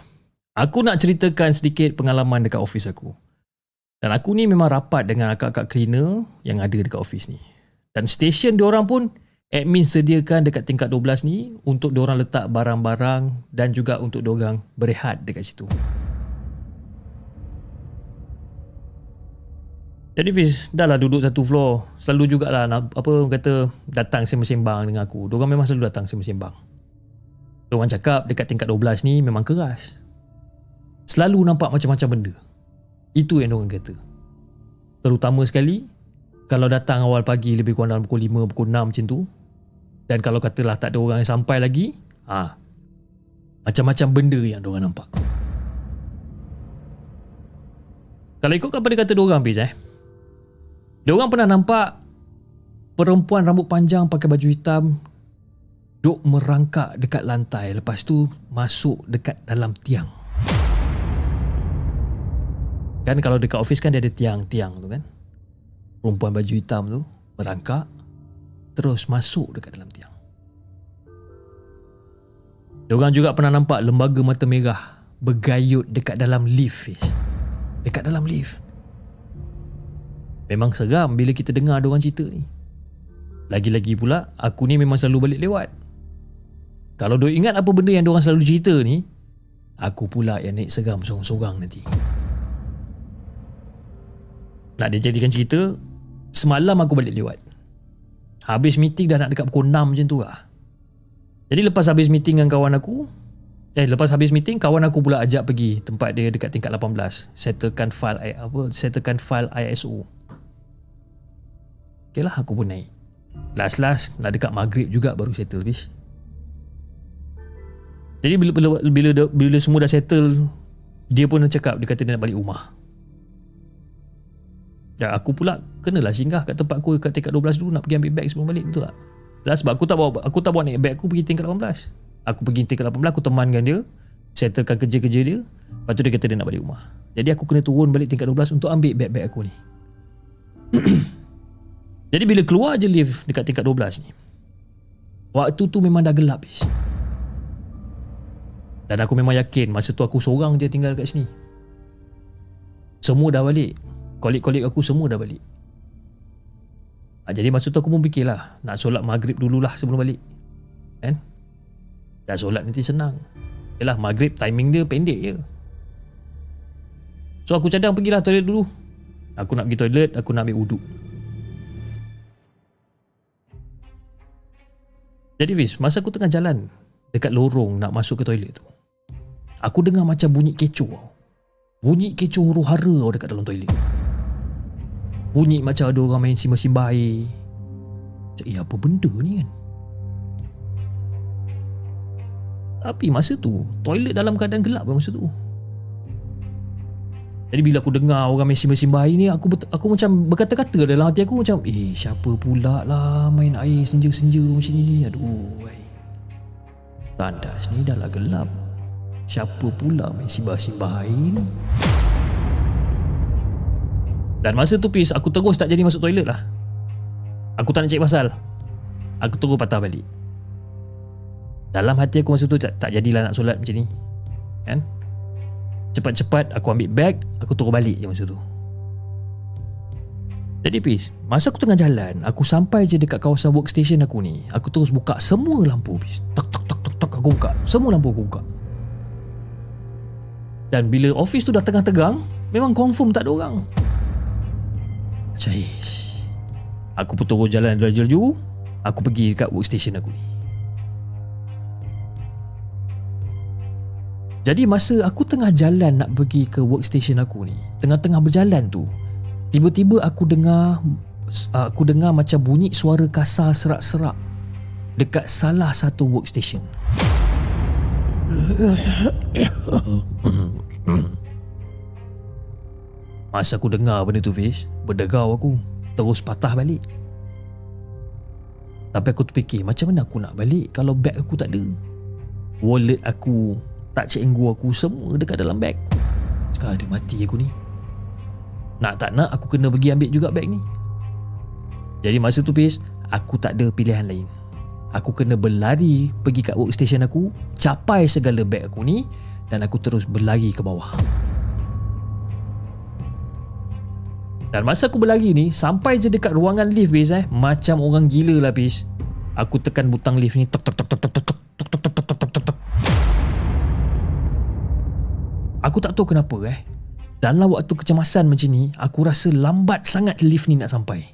S3: Aku nak ceritakan sedikit pengalaman dekat office aku. Dan aku ni memang rapat dengan akak-akak cleaner yang ada dekat office ni. Dan stesen diorang pun admin sediakan dekat tingkat 12 ni untuk diorang letak barang-barang dan juga untuk diorang berehat dekat situ. Jadi Fiz, dah lah duduk satu floor. Selalu jugalah nak, apa kata datang sembang-sembang dengan aku. Diorang memang selalu datang sembang-sembang. Diorang cakap dekat tingkat 12 ni memang keras. Selalu nampak macam-macam benda. Itu yang diorang kata. Terutama sekali kalau datang awal pagi lebih kurang dalam pukul 5, pukul 6 macam tu. Dan kalau katalah tak ada orang yang sampai lagi, ah, macam-macam benda yang diorang nampak. Kalau ikutkan pada kata diorang Fiz eh. Diorang pernah nampak perempuan rambut panjang pakai baju hitam duk merangkak dekat lantai lepas tu masuk dekat dalam tiang. Kan kalau dekat office kan dia ada tiang-tiang tu kan. Perempuan baju hitam tu merangkak terus masuk dekat dalam tiang. Diorang juga pernah nampak lembaga mata merah bergayut dekat dalam lift. Dekat dalam lift. Memang seram bila kita dengar diorang cerita ni. Lagi-lagi pula aku ni memang selalu balik lewat. Kalau duk ingat apa benda yang diorang selalu cerita ni, aku pula yang naik seram sorang-sorang nanti. Nak dijadikan cerita, semalam aku balik lewat. Habis meeting dah nak dekat pukul 6 macam tu lah. Jadi lepas habis meeting dengan kawan aku, eh lepas habis meeting kawan aku pula ajak pergi tempat dia dekat tingkat 18, settlekan file apa settlekan file ISO. Okay lah aku pun naik. Last-last nak dekat maghrib juga baru settle bis. Jadi bila, bila, bila, bila, semua dah settle, dia pun cakap dia kata dia nak balik rumah. Ya aku pula kenalah singgah kat tempat aku kat tingkat 12 dulu nak pergi ambil beg sebelum balik betul tak? Dah sebab aku tak bawa aku tak bawa naik beg aku pergi tingkat 18. Aku pergi tingkat 18 aku temankan dia, settlekan kerja-kerja dia, lepas tu dia kata dia nak balik rumah. Jadi aku kena turun balik tingkat 12 untuk ambil beg-beg aku ni. Jadi bila keluar je lift dekat tingkat 12 ni. Waktu tu memang dah gelap bis. Dan aku memang yakin masa tu aku seorang je tinggal kat sini. Semua dah balik. Kolik-kolik aku semua dah balik. Ha, jadi masa tu aku pun fikirlah nak solat maghrib dululah sebelum balik. Kan? Dah solat nanti senang. Yalah maghrib timing dia pendek je. So aku cadang pergilah toilet dulu. Aku nak pergi toilet, aku nak ambil wuduk. Jadi Fiz, masa aku tengah jalan dekat lorong nak masuk ke toilet tu. Aku dengar macam bunyi kecoh tau. Bunyi kecoh huru hara tau dekat dalam toilet. Bunyi macam ada orang main simbah-simbah air. Macam, eh apa benda ni kan? Tapi masa tu, toilet dalam keadaan gelap kan masa tu. Jadi bila aku dengar orang simbah-simbah air ni, aku aku macam berkata-kata dalam hati aku macam, eh siapa pula lah main air senja-senja macam ni. Aduh. Tandas ni dah lah gelap. Siapa pula main simbah-simbah air ni? Dan masa tu Pis Aku terus tak jadi masuk toilet lah Aku tak nak cek pasal Aku terus patah balik Dalam hati aku masa tu tak, tak jadilah nak solat macam ni Kan Cepat-cepat aku ambil bag Aku terus balik je masa tu. Jadi Pis Masa aku tengah jalan Aku sampai je dekat kawasan workstation aku ni. Aku terus buka semua lampu Pis Tak tak tak tak tak Aku buka. Semua lampu aku buka. Dan bila office tu dah tengah tegang Memang confirm tak ada orang. Macam. Aku pun turun jalan jelju Aku pergi dekat workstation aku ni Jadi masa aku tengah jalan nak pergi ke workstation aku ni Tengah-tengah berjalan tu Tiba-tiba aku dengar Aku dengar macam bunyi suara kasar serak-serak Dekat salah satu workstation. Masa aku dengar benda tu Fish Berdegau aku Terus patah balik. Tapi aku terfikir Macam mana aku nak balik Kalau beg aku tak ada? Wallet aku Tak cenggu aku Semua dekat dalam beg. Sekarang dia mati aku ni. Nak tak nak Aku kena pergi ambil juga beg ni. Jadi masa tu Fish Aku tak ada pilihan lain. Aku kena berlari Pergi kat workstation aku Capai segala beg aku ni Dan aku terus berlari ke bawah. Dan masa aku berlari ni Sampai je dekat ruangan lift Biz eh Macam orang gila lah Biz Aku tekan butang lift ni tok tok Aku tak tahu kenapa eh dalam waktu kecemasan macam ni, aku rasa lambat sangat lift ni nak sampai.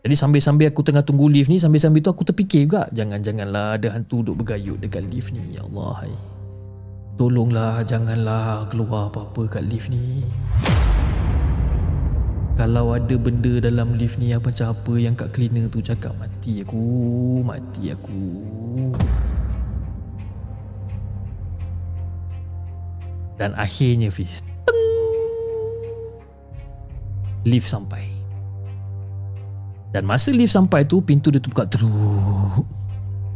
S3: Jadi sambil-sambil aku tengah tunggu lift ni, sambil-sambil tu aku terfikir juga, jangan-janganlah ada hantu duduk bergayut dekat lift ni. Ya Allah, hai. Tolonglah, janganlah keluar apa-apa kat lift ni. Kalau ada benda dalam lift ni apa macam apa yang kat cleaner tu cakap mati aku, mati aku. Dan akhirnya Fiz, teng, lift sampai. Dan masa lift sampai tu pintu dia terbuka teruk.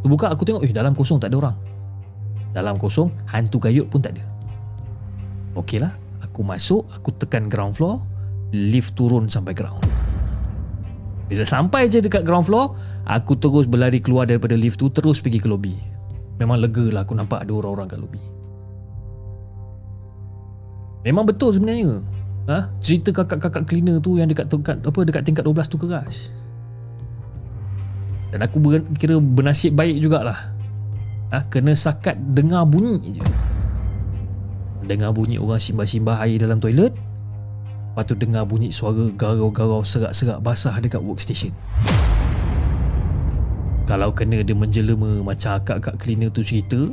S3: Terbuka aku tengok eh dalam kosong tak ada orang. Dalam kosong hantu gayut pun tak ada. Okeylah, aku masuk, aku tekan ground floor, lift turun sampai ground. Bila sampai je dekat ground floor, aku terus berlari keluar daripada lift tu terus pergi ke lobby. Memang lega lah aku nampak ada orang-orang kat lobby. Memang betul sebenarnya. Ha? Cerita kakak-kakak cleaner tu yang dekat tingkat apa dekat tingkat 12 tu keras. Dan aku ber, kira bernasib baik jugalah. Ha? Kena sakat dengar bunyi je. Dengar bunyi orang simbah-simbah air dalam toilet. Lepas tu dengar bunyi suara garau-garau serak-serak basah dekat workstation. Kalau kena dia menjelema macam akak-akak cleaner tu cerita,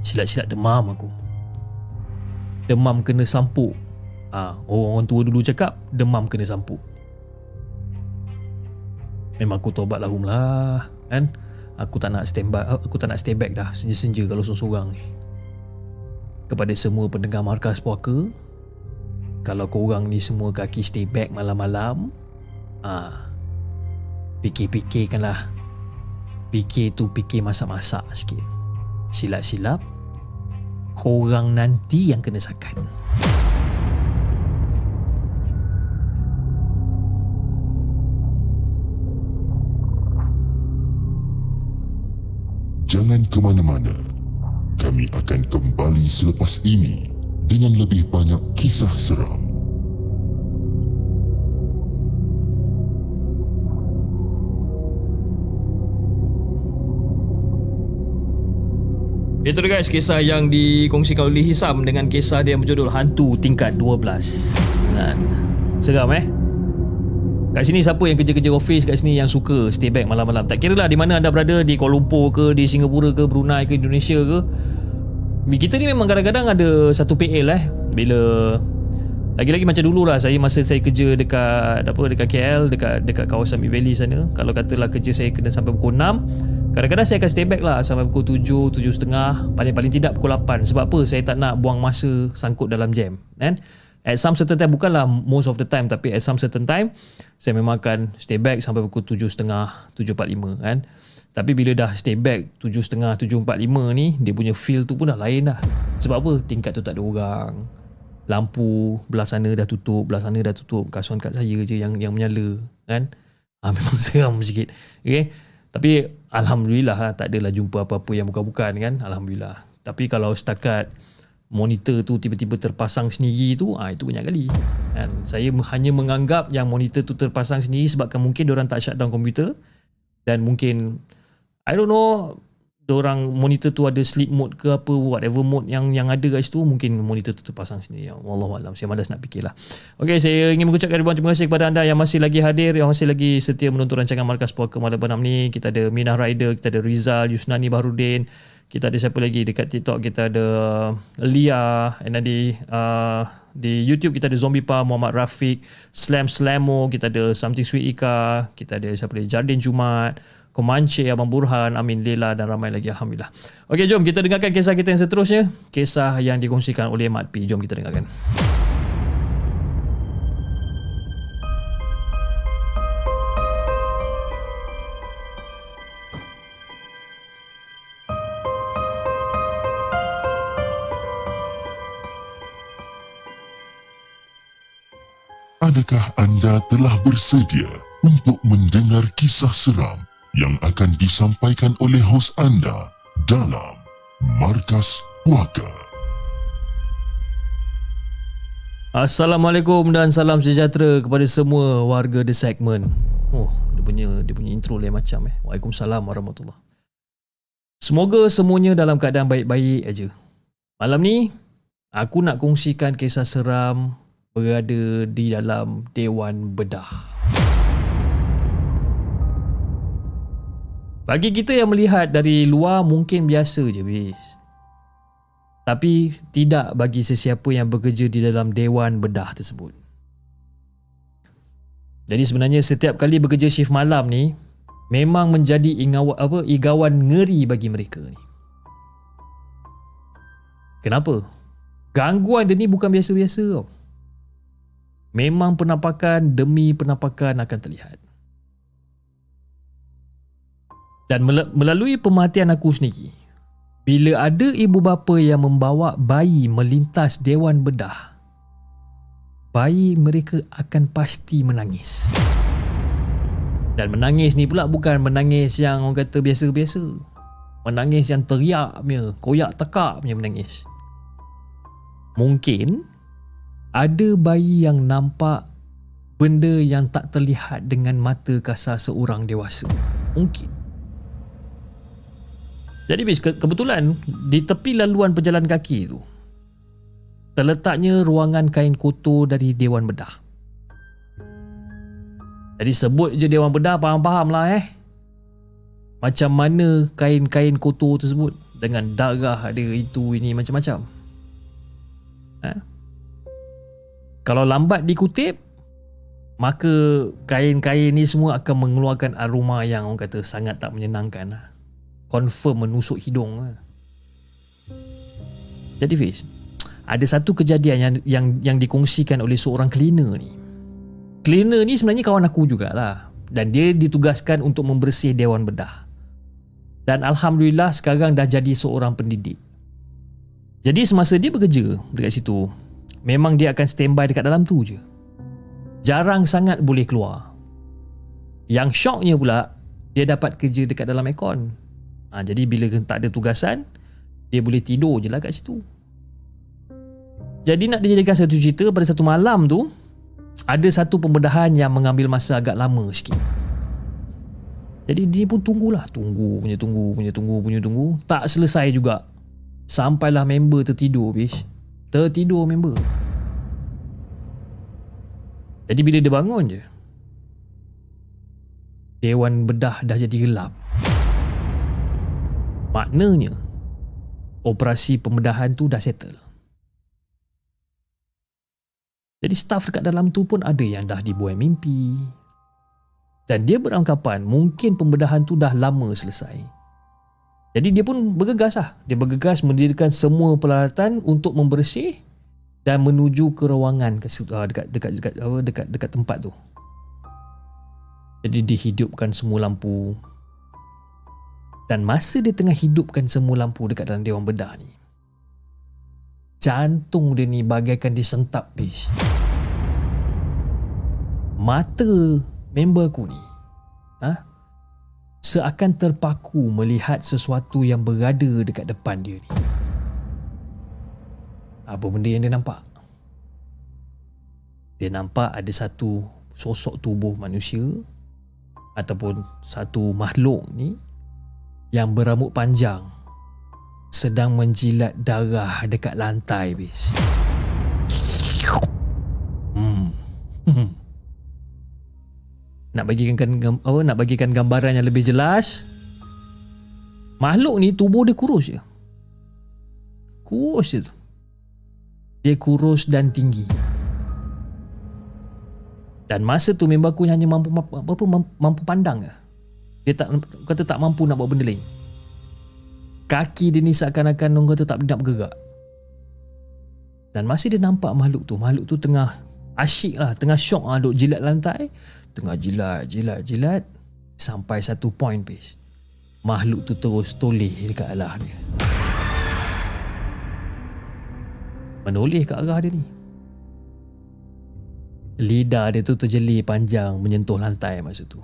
S3: silat-silat demam aku. Demam kena sampuk. Ha, orang-orang tua dulu cakap, demam kena sampuk. Memang aku tobat lah kan aku tak nak stand by aku tak nak stay back dah senja-senja kalau seorang-seorang ni kepada semua pendengar markas puaka kalau korang ni semua kaki stay back malam-malam ah fikir-fikirkanlah fikir tu fikir masak-masak sikit silap-silap korang nanti yang kena sakan
S4: Jangan ke mana-mana. Kami akan kembali selepas ini dengan lebih banyak kisah seram.
S3: Itu dia guys kisah yang dikongsikan oleh Hisam dengan kisah dia yang berjudul Hantu Tingkat 12. Kan? Seram eh? Kat sini siapa yang kerja-kerja office kat sini yang suka stay back malam-malam. Tak kira lah di mana anda berada di Kuala Lumpur ke, di Singapura ke, Brunei ke, Indonesia ke. Kita ni memang kadang-kadang ada satu PL eh bila lagi-lagi macam dulu lah saya masa saya kerja dekat apa dekat KL dekat dekat kawasan Mid Valley sana kalau katalah kerja saya kena sampai pukul 6 kadang-kadang saya akan stay back lah sampai pukul 7 7.30 paling-paling tidak pukul 8 sebab apa? Saya tak nak buang masa sangkut dalam jam kan? At some certain time bukanlah most of the time tapi at some certain time saya memang akan stay back sampai pukul 7.30 7.45 kan? Tapi bila dah stay back 7.30 7.45 ni dia punya feel tu pun dah lain dah. Sebab apa? Tingkat tu tak ada orang. Lampu belah sana dah tutup belah sana dah tutup. Kasuan kat saya je yang yang menyala kan? Ha, memang seram sikit. Okay? Tapi Alhamdulillah lah, tak adalah jumpa apa-apa yang bukan-bukan kan Alhamdulillah. Tapi kalau setakat monitor tu tiba-tiba terpasang sendiri tu ah ha, itu banyak kali. Kan saya hanya menganggap yang monitor tu terpasang sendiri sebabkan mungkin orang tak shutdown komputer. Dan mungkin I don't know orang monitor tu ada sleep mode ke apa whatever mode yang yang ada kat situ mungkin monitor tu terpasang sendiri. Ya wallahu alam. Saya malas nak fikirlah. Okey saya ingin mengucapkan ribuan terima kasih kepada anda yang masih lagi hadir yang masih lagi setia menonton rancangan markas puaka malam malam ni. Kita ada Minah Rider kita ada Rizal Yusnani Bahrudin kita ada siapa lagi dekat TikTok kita ada Lia and di uh, di YouTube kita ada Zombie Pa Muhammad Rafiq Slam Slamo kita ada Something Sweet Ika kita ada siapa lagi Jardin Jumat Komanche Abang Burhan Amin Lela dan ramai lagi Alhamdulillah. Okey jom kita dengarkan kisah kita yang seterusnya. Kisah yang dikongsikan oleh Mat P. Jom kita dengarkan.
S4: Adakah anda telah bersedia untuk mendengar kisah seram yang akan disampaikan oleh hos anda dalam Markas Puaka?
S3: Assalamualaikum dan salam sejahtera kepada semua warga The Segment. Oh, dia punya dia punya intro lain macam eh. Waalaikumsalam warahmatullahi. Semoga semuanya dalam keadaan baik-baik aja. Malam ni Aku nak kongsikan kisah seram berada di dalam Dewan Bedah. Bagi kita yang melihat dari luar mungkin biasa je bis. Tapi tidak bagi sesiapa yang bekerja di dalam Dewan Bedah tersebut. Jadi sebenarnya setiap kali bekerja shift malam ni memang menjadi ingawan apa igawan ngeri bagi mereka ni. Kenapa? Gangguan dia ni bukan biasa-biasa tau. Memang penampakan demi penampakan akan terlihat. Dan melalui pemerhatian aku sendiri, bila ada ibu bapa yang membawa bayi melintas dewan bedah, bayi mereka akan pasti menangis. Dan menangis ni pula bukan menangis yang orang kata biasa-biasa. Menangis yang teriak punya, koyak tekak punya menangis. Mungkin ada bayi yang nampak benda yang tak terlihat dengan mata kasar seorang dewasa. Mungkin. Jadi bis kebetulan di tepi laluan pejalan kaki tu terletaknya ruangan kain kotor dari Dewan Bedah. Jadi sebut je Dewan Bedah faham-faham lah eh. Macam mana kain-kain kotor tersebut dengan darah dia itu ini macam-macam. Ha? Kalau lambat dikutip, maka kain-kain ni semua akan mengeluarkan aroma yang orang kata sangat tak menyenangkan. Lah. Confirm menusuk hidung. Lah. Jadi Fiz, ada satu kejadian yang yang yang dikongsikan oleh seorang cleaner ni. Cleaner ni sebenarnya kawan aku jugalah dan dia ditugaskan untuk membersih dewan bedah. Dan alhamdulillah sekarang dah jadi seorang pendidik. Jadi semasa dia bekerja dekat situ, memang dia akan standby dekat dalam tu je. Jarang sangat boleh keluar. Yang shocknya pula, dia dapat kerja dekat dalam aircon. Ha, jadi bila tak ada tugasan, dia boleh tidur je lah kat situ. Jadi nak dijadikan satu cerita pada satu malam tu, ada satu pembedahan yang mengambil masa agak lama sikit. Jadi dia pun tunggulah, tunggu punya tunggu punya tunggu punya tunggu, tak selesai juga. Sampailah member tertidur bis Tertidur member. Jadi bila dia bangun je Dewan bedah dah jadi gelap Maknanya Operasi pembedahan tu dah settle Jadi staff dekat dalam tu pun ada yang dah dibuai mimpi Dan dia beranggapan mungkin pembedahan tu dah lama selesai jadi dia pun bergegas lah. Dia bergegas mendirikan semua peralatan untuk membersih dan menuju ke ruangan uh, dekat dekat dekat apa dekat dekat tempat tu. Jadi dihidupkan semua lampu. Dan masa dia tengah hidupkan semua lampu dekat dalam dewan bedah ni. Jantung dia ni bagaikan disentap bis. Mata member aku ni. Ha? seakan terpaku melihat sesuatu yang berada dekat depan dia ni. Apa benda yang dia nampak? Dia nampak ada satu sosok tubuh manusia ataupun satu makhluk ni yang berambut panjang sedang menjilat darah dekat lantai bis. Hmm. nak bagikan apa nak bagikan gambaran yang lebih jelas? Makhluk ni tubuh dia kurus je. Kurus je dia kurus dan tinggi. Dan masa tu member aku hanya mampu apa mampu pandang je dia tak kata tak mampu nak buat benda lain. Kaki dia ni seakan-akan orang kata tak nak bergerak. Dan masih dia nampak makhluk tu. Makhluk tu tengah asyik lah tengah syok lah duk jilat lantai. Tengah jilat, jilat, jilat. Sampai satu point base Makhluk tu terus toleh dekat arah dia. Menoleh ke arah dia ni? Lidah dia tu terjeli panjang menyentuh lantai masa tu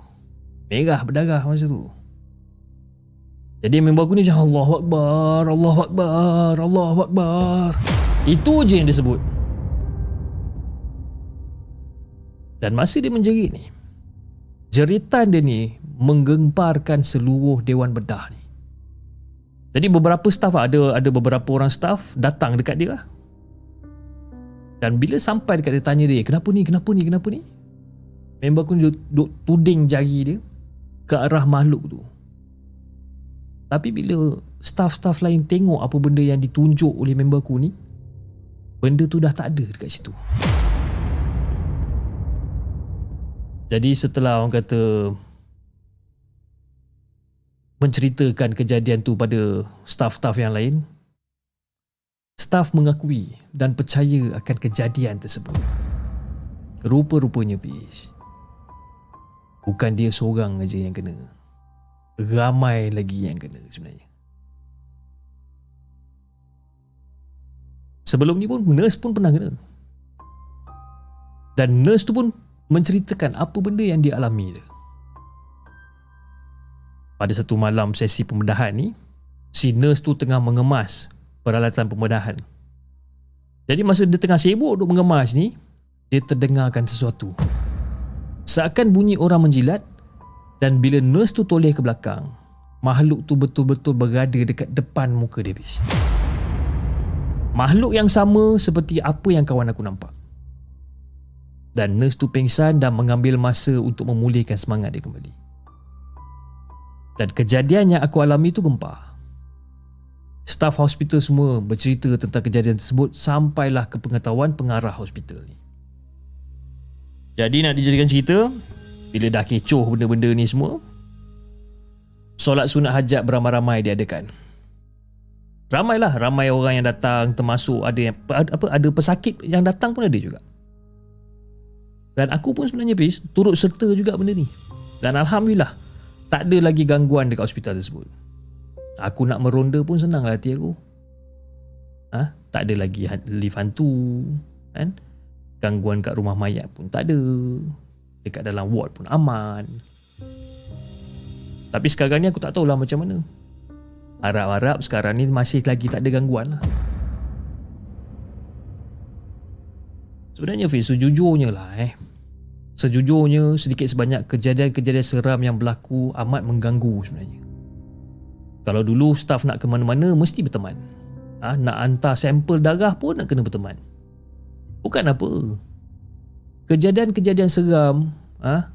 S3: Merah berdarah masa tu jadi member aku ni macam Allah Akbar, Allah Akbar, Allah Akbar. Itu je yang disebut. Dan masa dia menjerit ni, jeritan dia ni menggemparkan seluruh dewan bedah ni. Jadi beberapa staff ada ada beberapa orang staff datang dekat dia lah. Dan bila sampai dekat dia tanya dia, kenapa ni, kenapa ni, kenapa ni? Member aku duk, duk tuding jari dia ke arah makhluk tu. Tapi bila staff-staff lain tengok apa benda yang ditunjuk oleh member aku ni, benda tu dah tak ada dekat situ. Jadi setelah orang kata menceritakan kejadian tu pada staff-staff yang lain, staff mengakui dan percaya akan kejadian tersebut. Rupa-rupanya bis. Bukan dia seorang aja yang kena. Ramai lagi yang kena sebenarnya. Sebelum ni pun nurse pun pernah kena. Dan nurse tu pun menceritakan apa benda yang dia alami dia. Pada satu malam sesi pembedahan ni, si nurse tu tengah mengemas peralatan pembedahan. Jadi masa dia tengah sibuk untuk mengemas ni, dia terdengarkan sesuatu. Seakan bunyi orang menjilat dan bila nurse tu toleh ke belakang, makhluk tu betul-betul berada dekat depan muka dia. Bis. Makhluk yang sama seperti apa yang kawan aku nampak dan nurse tu pingsan dan mengambil masa untuk memulihkan semangat dia kembali. Dan kejadian yang aku alami itu gempar. Staf hospital semua bercerita tentang kejadian tersebut sampailah ke pengetahuan pengarah hospital ni. Jadi nak dijadikan cerita, bila dah kecoh benda-benda ni semua, solat sunat hajat beramai-ramai diadakan. Ramailah ramai orang yang datang termasuk ada yang apa ada pesakit yang datang pun ada juga. Dan aku pun sebenarnya bis turut serta juga benda ni. Dan Alhamdulillah tak ada lagi gangguan dekat hospital tersebut. Aku nak meronda pun senang lah hati aku. Ha? Tak ada lagi lift hantu. Kan? Gangguan kat rumah mayat pun tak ada. Dekat dalam ward pun aman. Tapi sekarang ni aku tak tahulah macam mana. Harap-harap sekarang ni masih lagi tak ada gangguan lah. Sebenarnya Fiz, sejujurnya lah eh. Sejujurnya sedikit sebanyak kejadian-kejadian seram yang berlaku amat mengganggu sebenarnya. Kalau dulu staf nak ke mana-mana mesti berteman. Ha, nak hantar sampel darah pun nak kena berteman. Bukan apa. Kejadian-kejadian seram, ha,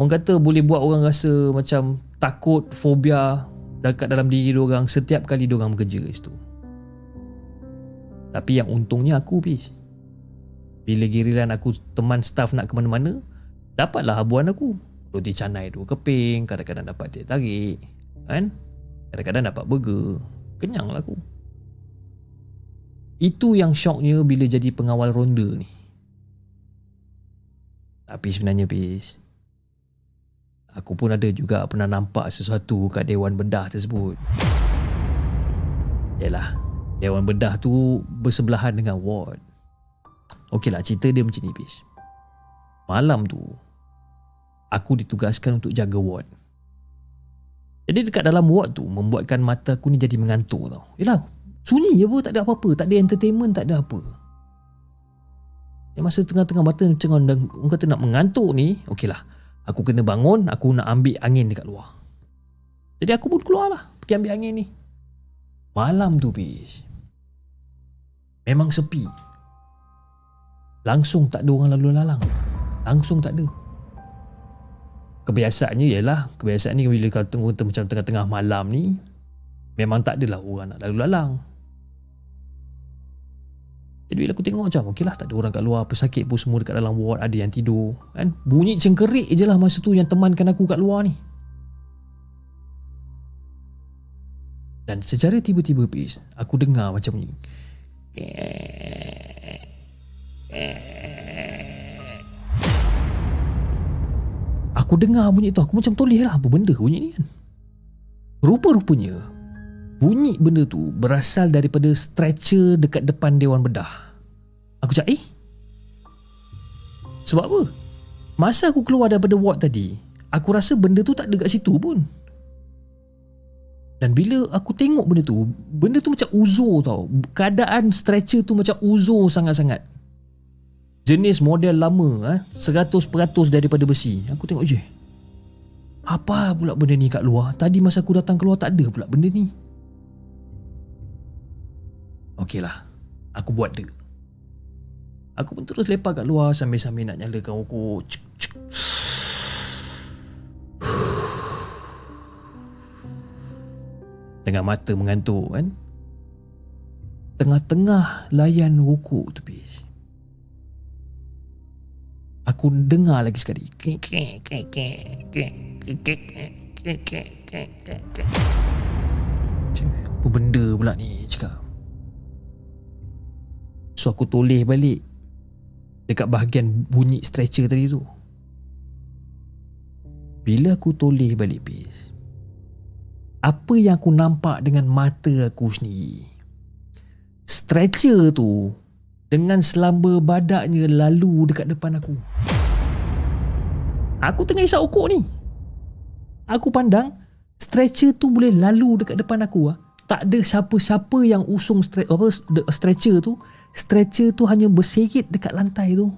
S3: orang kata boleh buat orang rasa macam takut, fobia dekat dalam diri orang setiap kali orang bekerja situ. Tapi yang untungnya aku, Fiz. Bila giliran aku teman staff nak ke mana-mana, dapatlah habuan aku. Roti canai dua keping, kadang-kadang dapat teh tarik. Kan? Kadang-kadang dapat burger. Kenyang lah aku. Itu yang syoknya bila jadi pengawal ronda ni. Tapi sebenarnya bis, aku pun ada juga pernah nampak sesuatu kat Dewan Bedah tersebut. Yalah, Dewan Bedah tu bersebelahan dengan ward. Okeylah cerita dia macam ni bis. Malam tu aku ditugaskan untuk jaga ward. Jadi dekat dalam ward tu membuatkan mata aku ni jadi mengantuk tau. Yalah, sunyi je pun tak ada apa-apa, tak ada entertainment, tak ada apa. Yang masa tengah-tengah mata cengang dan orang kata nak mengantuk ni, okeylah. Aku kena bangun, aku nak ambil angin dekat luar. Jadi aku pun keluar lah, pergi ambil angin ni. Malam tu bis. Memang sepi. Langsung tak ada orang lalu lalang Langsung tak ada Kebiasaannya ialah Kebiasaan ni bila kau tengok macam tengah-tengah malam ni Memang tak adalah orang nak lalu lalang Jadi bila aku tengok macam Okey lah tak ada orang kat luar Pesakit pun semua dekat dalam ward Ada yang tidur. Kan? Bunyi cengkerik je lah masa tu Yang temankan aku kat luar ni. Dan secara tiba-tiba Pis Aku dengar macam ni Aku dengar bunyi tu. Aku macam toleh lah Apa benda bunyi ni kan. Rupa-rupanya Bunyi benda tu Berasal daripada stretcher Dekat depan Dewan Bedah. Aku cakap eh Sebab apa? Masa aku keluar daripada ward tadi Aku rasa benda tu tak ada kat situ pun. Dan bila aku tengok benda tu Benda tu macam uzur tau. Keadaan stretcher tu macam uzur sangat-sangat. Jenis model lama eh, 100% daripada besi. Aku tengok je apa pula benda ni kat luar? Tadi masa aku datang keluar tak ada pula benda ni Okey lah Aku buat dia Aku pun terus lepak kat luar Sambil-sambil nak nyalakan rokok cuk, cuk. Dengan mata mengantuk kan Tengah-tengah layan rokok tu bis Aku dengar lagi sekali Apa benda pula ni cakap So aku toleh balik dekat bahagian bunyi stretcher tadi tu. Bila aku toleh balik bis. Apa yang aku nampak dengan mata aku sendiri. Stretcher tu dengan selamba badaknya lalu dekat depan aku. Aku tengah isap okok ni. Aku pandang stretcher tu boleh lalu dekat depan aku ah. Tak ada siapa-siapa yang usung stre- apa stretcher tu. Stretcher tu hanya berserit dekat lantai tu.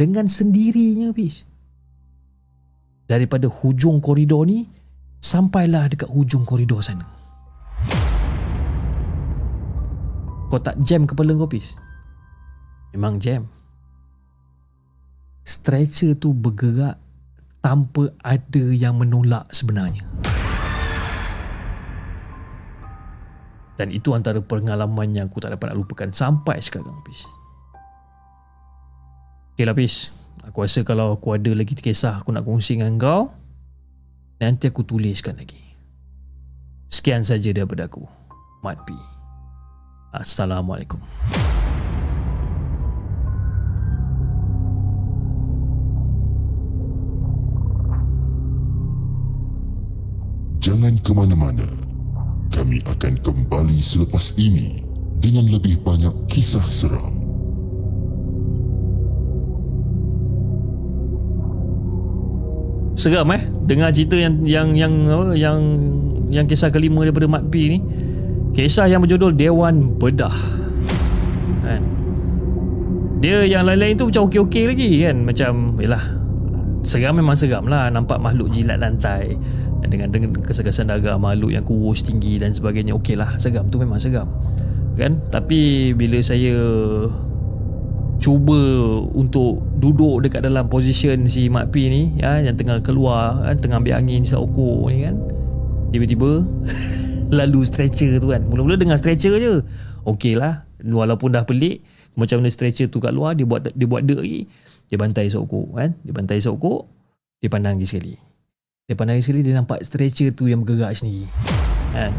S3: Dengan sendirinya bis. Daripada hujung koridor ni sampailah dekat hujung koridor sana. Kau tak jam kepala kau pis Memang jam Stretcher tu bergerak Tanpa ada yang menolak sebenarnya Dan itu antara pengalaman yang aku tak dapat nak lupakan Sampai sekarang pis Okay lah Aku rasa kalau aku ada lagi kisah aku nak kongsi dengan kau Nanti aku tuliskan lagi Sekian saja daripada aku Mat P. Assalamualaikum.
S4: Jangan ke mana-mana. Kami akan kembali selepas ini dengan lebih banyak kisah seram.
S3: Seram eh dengar cerita yang yang yang yang yang kisah kelima daripada Mat P ni. Kisah yang berjudul Dewan Bedah. Kan? Dia yang lain-lain tu macam okey-okey lagi kan. Macam yalah seram memang seram lah nampak makhluk jilat lantai dengan dengan kesegasan darah makhluk yang kurus tinggi dan sebagainya okey lah seram tu memang seram kan? Tapi bila saya cuba untuk duduk dekat dalam position si Mak P ni ya, yang tengah keluar kan, tengah ambil angin isap okok ni kan? Tiba-tiba lalu stretcher tu kan? Mula-mula dengan stretcher je. Okey lah walaupun dah pelik macam mana stretcher tu kat luar dia buat dia buat dek lagi. Dia bantai sokok kan? Dia bantai sokok dia pandang lagi sekali dia pandang sekali dia nampak stretcher tu yang bergerak sendiri. Kan?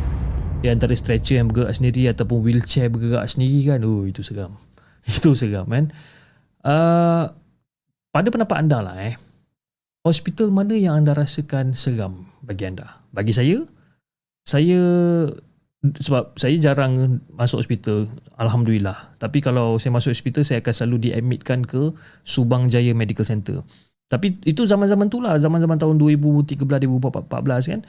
S3: Dia antara stretcher yang bergerak sendiri ataupun wheelchair bergerak sendiri kan? Oh itu seram. Itu seram kan? Uh, pada pendapat anda lah eh. Hospital mana yang anda rasakan seram bagi anda? Bagi saya saya sebab saya jarang masuk hospital alhamdulillah. Tapi kalau saya masuk hospital saya akan selalu diadmitkan ke Subang Jaya Medical Center tapi itu zaman-zaman tu lah zaman-zaman tahun 2013 2014 kan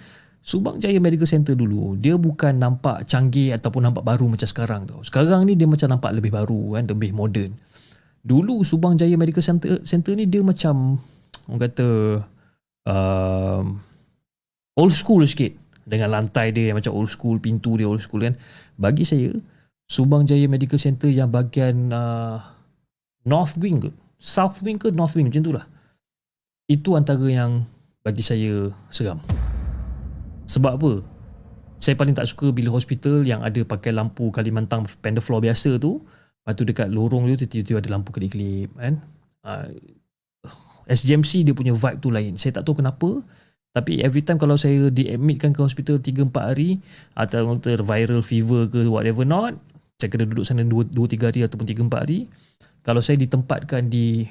S3: Subang Jaya Medical Center dulu dia bukan nampak canggih ataupun nampak baru macam sekarang tau sekarang ni dia macam nampak lebih baru kan lebih moden dulu Subang Jaya Medical Center Center ni dia macam orang kata um, old school sikit dengan lantai dia yang macam old school, pintu dia old school kan. Bagi saya, Subang Jaya Medical Center yang bahagian uh, North Wing ke? South Wing ke North Wing macam tu lah. Itu antara yang bagi saya seram. Sebab apa? Saya paling tak suka bila hospital yang ada pakai lampu Kalimantan panda floor biasa tu. Lepas tu dekat lorong tu tiba-tiba ada lampu kedip-kedip kan. Uh, SGMC dia punya vibe tu lain. Saya tak tahu kenapa tapi every time kalau saya diadmitkan ke hospital 3-4 hari atau viral fever ke whatever not, saya kena duduk sana 2-3 hari ataupun 3-4 hari. Kalau saya ditempatkan di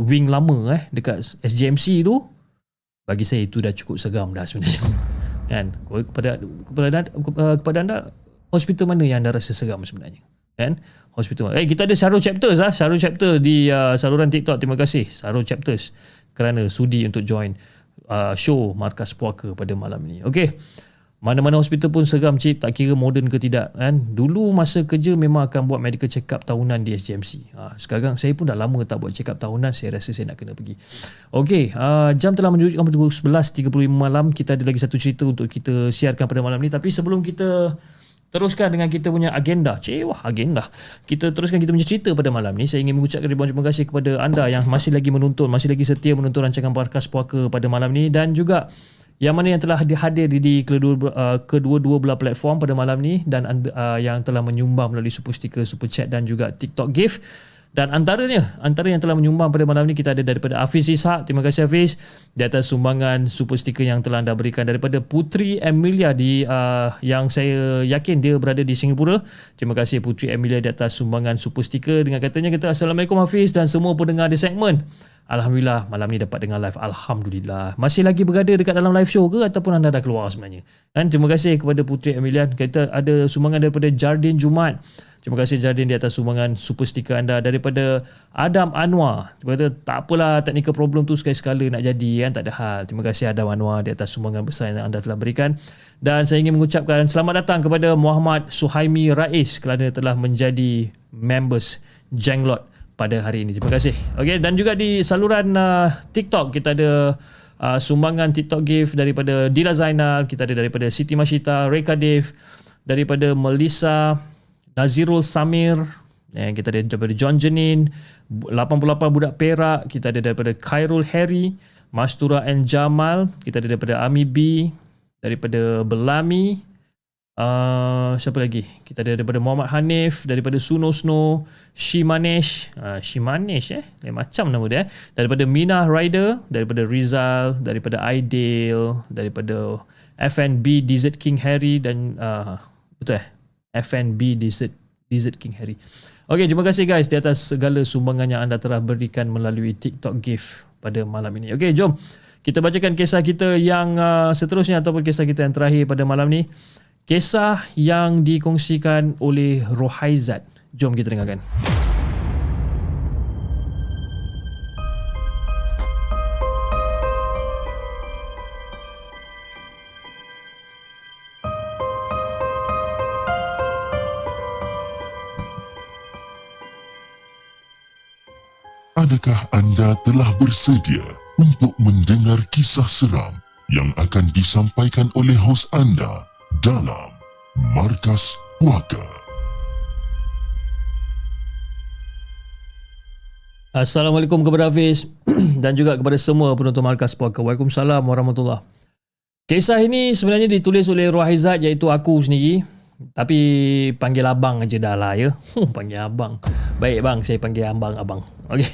S3: wing lama eh dekat SGMC tu, bagi saya itu dah cukup seram dah sebenarnya. kan? Kepada kepada kepada anda hospital mana yang anda rasa seram sebenarnya? Kan? Hospital? Eh kita ada Saru Chapters ah, Saru Chapter di uh, saluran TikTok. Terima kasih Saru Chapters kerana sudi untuk join uh, show Markas Puaka pada malam ini. Okey. Mana-mana hospital pun seram cip tak kira moden ke tidak kan. Dulu masa kerja memang akan buat medical check up tahunan di SGMC. Ha, sekarang saya pun dah lama tak buat check up tahunan, saya rasa saya nak kena pergi. Okey, uh, jam telah menunjukkan pukul 11.35 malam. Kita ada lagi satu cerita untuk kita siarkan pada malam ni tapi sebelum kita teruskan dengan kita punya agenda. Cik, wah agenda. Kita teruskan kita punya cerita pada malam ni. Saya ingin mengucapkan ribuan terima kasih kepada anda yang masih lagi menonton, masih lagi setia menonton rancangan Podcast Puaka pada malam ni dan juga yang mana yang telah hadir di kedua uh, kedua-dua belah platform pada malam ni dan uh, yang telah menyumbang melalui super sticker, super chat dan juga TikTok gift. Dan antaranya, antara yang telah menyumbang pada malam ni kita ada daripada Hafiz Ishak. Terima kasih Hafiz di atas sumbangan super sticker yang telah anda berikan daripada Putri Emilia di uh, yang saya yakin dia berada di Singapura. Terima kasih Putri Emilia di atas sumbangan super sticker dengan katanya kata Assalamualaikum Hafiz dan semua pendengar di segmen. Alhamdulillah malam ni dapat dengar live. Alhamdulillah. Masih lagi berada dekat dalam live show ke ataupun anda dah keluar sebenarnya? Dan terima kasih kepada Putri Emilia. Kita ada sumbangan daripada Jardin Jumat. Terima kasih Jardin di atas sumbangan super sticker anda daripada Adam Anwar. Dia kata tak apalah technical problem tu sekali-sekala nak jadi kan tak ada hal. Terima kasih Adam Anwar di atas sumbangan besar yang anda telah berikan. Dan saya ingin mengucapkan selamat datang kepada Muhammad Suhaimi Rais kerana telah menjadi members Jenglot pada hari ini. Terima kasih. Okey dan juga di saluran uh, TikTok kita ada uh, sumbangan TikTok gift daripada Dila Zainal, kita ada daripada Siti Mashita, Reka Dev, daripada Melissa Nazirul Samir yang kita ada daripada John Jenin 88 budak Perak kita ada daripada Khairul Harry Mastura and Jamal kita ada daripada Ami B daripada Belami uh, siapa lagi? Kita ada daripada Muhammad Hanif daripada Suno Snow Shimanesh uh, Shimanesh eh? Lain macam nama dia eh. daripada Mina Rider daripada Rizal daripada Ideal daripada FNB Desert King Harry dan uh, betul eh FNB Desert, Desert King Harry. Okey, terima kasih guys di atas segala sumbangan yang anda telah berikan melalui TikTok gift pada malam ini. Okey, jom kita bacakan kisah kita yang uh, seterusnya ataupun kisah kita yang terakhir pada malam ni. Kisah yang dikongsikan oleh Rohaizat. Jom kita dengarkan.
S4: Adakah anda telah bersedia untuk mendengar kisah seram yang akan disampaikan oleh hos anda dalam Markas Puaka?
S3: Assalamualaikum kepada Hafiz dan juga kepada semua penonton Markas Puaka. Waalaikumsalam warahmatullahi Kisah ini sebenarnya ditulis oleh Ruahizat iaitu aku sendiri. Tapi panggil abang aja dah lah ya. panggil abang. Baik bang, saya panggil abang abang. Okey.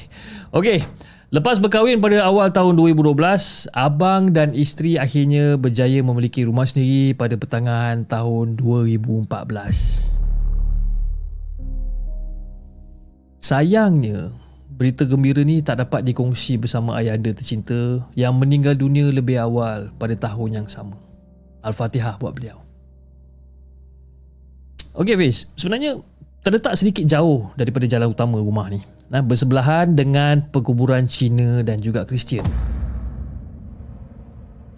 S3: Okey. Lepas berkahwin pada awal tahun 2012, abang dan isteri akhirnya berjaya memiliki rumah sendiri pada pertengahan tahun 2014. Sayangnya, berita gembira ni tak dapat dikongsi bersama ayah anda tercinta yang meninggal dunia lebih awal pada tahun yang sama. Al-Fatihah buat beliau. Okey Fiz, sebenarnya terletak sedikit jauh daripada jalan utama rumah ni nah, bersebelahan dengan perkuburan Cina dan juga Kristian.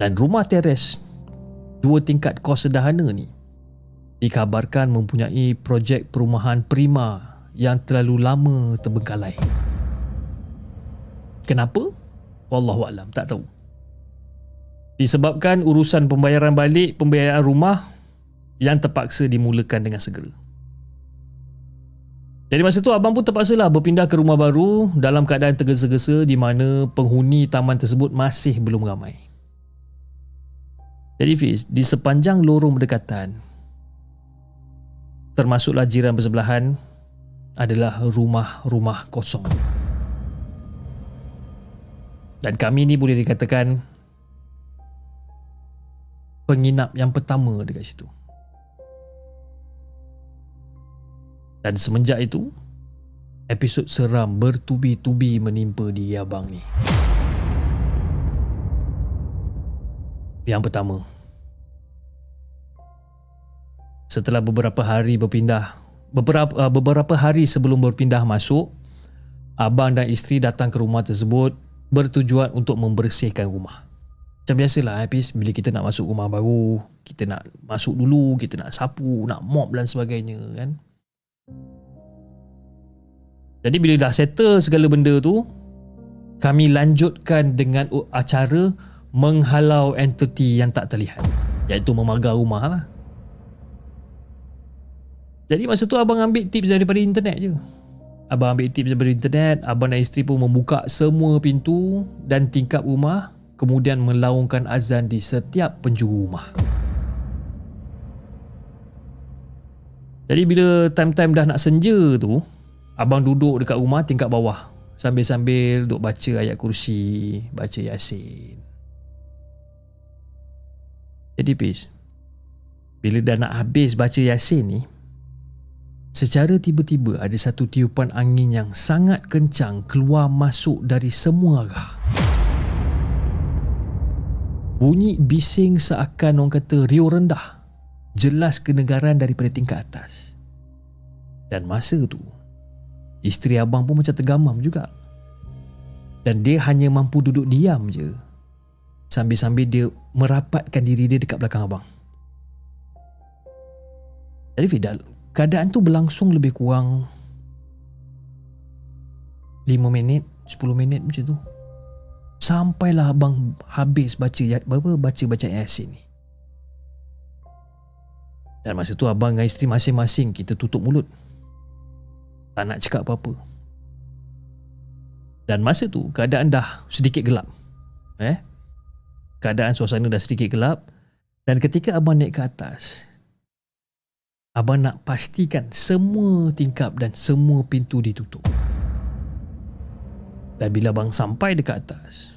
S3: Dan rumah teres dua tingkat kos sederhana ni dikabarkan mempunyai projek perumahan prima yang terlalu lama terbengkalai. Kenapa? Wallahualam, tak tahu. Disebabkan urusan pembayaran balik pembiayaan rumah yang terpaksa dimulakan dengan segera. Jadi masa tu abang pun terpaksalah berpindah ke rumah baru dalam keadaan tergesa-gesa di mana penghuni taman tersebut masih belum ramai. Jadi Fiz, di sepanjang lorong berdekatan termasuklah jiran bersebelahan adalah rumah-rumah kosong. Dan kami ni boleh dikatakan penginap yang pertama dekat situ. Dan semenjak itu, episod seram bertubi-tubi menimpa di abang ni. Yang pertama, setelah beberapa hari berpindah, beberapa uh, beberapa hari sebelum berpindah masuk, abang dan isteri datang ke rumah tersebut bertujuan untuk membersihkan rumah. Macam biasalah habis bila kita nak masuk rumah baru, kita nak masuk dulu, kita nak sapu, nak mop dan sebagainya kan. Jadi bila dah settle segala benda tu Kami lanjutkan dengan acara Menghalau entiti yang tak terlihat Iaitu memagar rumah lah Jadi masa tu abang ambil tips daripada internet je. Abang ambil tips daripada internet, abang dan isteri pun membuka semua pintu dan tingkap rumah kemudian melaungkan azan di setiap penjuru rumah. Jadi bila time-time dah nak senja tu, abang duduk dekat rumah tingkat bawah sambil-sambil duk baca ayat kursi, baca yasin. Jadi Pis, bila dah nak habis baca yasin ni, Secara tiba-tiba ada satu tiupan angin yang sangat kencang keluar masuk dari semua arah. Bunyi bising seakan orang kata rio rendah. Jelas kenegaran daripada tingkat atas. Dan masa tu, isteri abang pun macam tergamam juga. Dan dia hanya mampu duduk diam je. Sambil-sambil dia merapatkan diri dia dekat belakang abang. Jadi Fidal, keadaan tu berlangsung lebih kurang 5 minit 10 minit macam tu sampailah abang habis baca apa baca baca yasin ni dan masa tu abang dengan isteri masing-masing kita tutup mulut. Tak nak cakap apa-apa. Dan masa tu keadaan dah sedikit gelap. Eh? Keadaan suasana dah sedikit gelap. Dan ketika abang naik ke atas Abang nak pastikan semua tingkap dan semua pintu ditutup. Dan bila abang sampai dekat atas,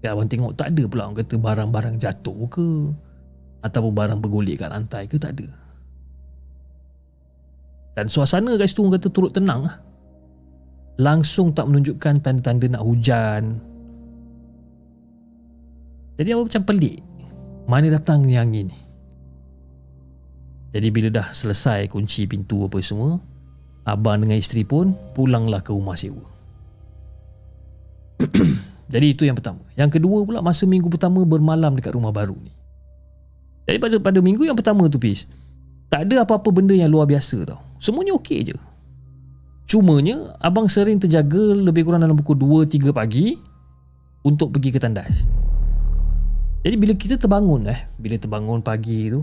S3: ya abang tengok tak ada pula orang kata barang-barang jatuh ke ataupun barang bergolek kat lantai ke tak ada. Dan suasana kat situ orang kata turut tenang lah. Langsung tak menunjukkan tanda-tanda nak hujan. Jadi abang macam pelik. Mana datang ni angin ni? Jadi bila dah selesai kunci pintu apa semua, abang dengan isteri pun pulanglah ke rumah sewa. Jadi itu yang pertama. Yang kedua pula masa minggu pertama bermalam dekat rumah baru ni. Jadi pada pada minggu yang pertama tu Pis, tak ada apa-apa benda yang luar biasa tau. Semuanya okey je. Cumanya abang sering terjaga lebih kurang dalam pukul 2 3 pagi untuk pergi ke tandas. Jadi bila kita terbangun eh, bila terbangun pagi tu,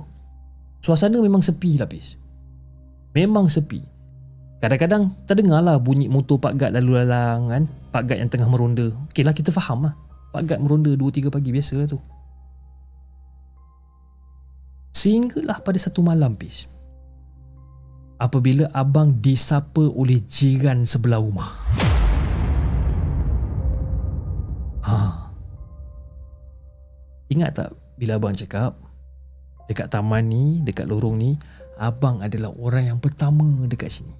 S3: Suasana memang sepi lapis. Memang sepi. Kadang-kadang terdengarlah bunyi motor Pak Gad lalu lalang kan. Pak Gad yang tengah meronda. Okey lah kita faham lah. Pak Gad meronda 2-3 pagi biasa lah tu. Sehinggalah pada satu malam pis. Apabila abang disapa oleh jiran sebelah rumah. Ha. Ingat tak bila abang cakap dekat taman ni, dekat lorong ni, abang adalah orang yang pertama dekat sini.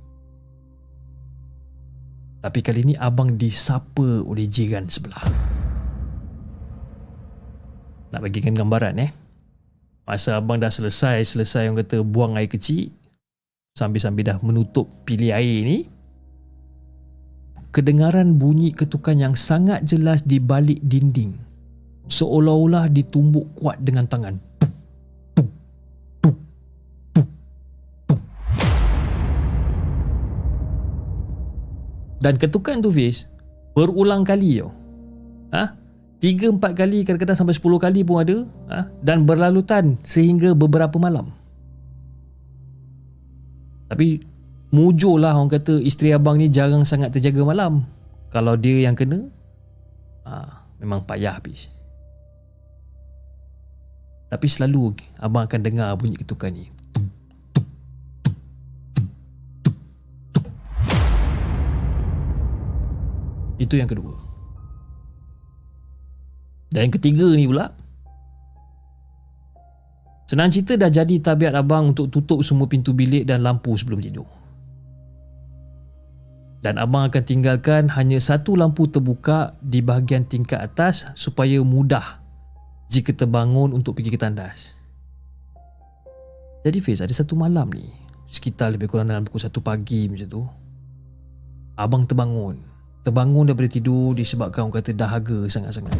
S3: Tapi kali ni abang disapa oleh jiran sebelah. Nak bagikan gambaran eh. Masa abang dah selesai, selesai orang kata buang air kecil, sambil-sambil dah menutup pilih air ni, kedengaran bunyi ketukan yang sangat jelas di balik dinding. Seolah-olah ditumbuk kuat dengan tangan. Dan ketukan tu Fiz Berulang kali tau ha? Tiga empat kali Kadang-kadang sampai sepuluh kali pun ada ha? Dan berlalutan Sehingga beberapa malam Tapi Mujur lah orang kata Isteri abang ni jarang sangat terjaga malam Kalau dia yang kena ha, Memang payah habis Tapi selalu Abang akan dengar bunyi ketukan ni Itu yang kedua. Dan yang ketiga ni pula. Senang cerita dah jadi tabiat abang untuk tutup semua pintu bilik dan lampu sebelum tidur. Dan abang akan tinggalkan hanya satu lampu terbuka di bahagian tingkat atas supaya mudah jika terbangun untuk pergi ke tandas. Jadi Fiz, ada satu malam ni, sekitar lebih kurang dalam pukul 1 pagi macam tu, abang terbangun terbangun daripada tidur disebabkan orang kata dahaga sangat-sangat.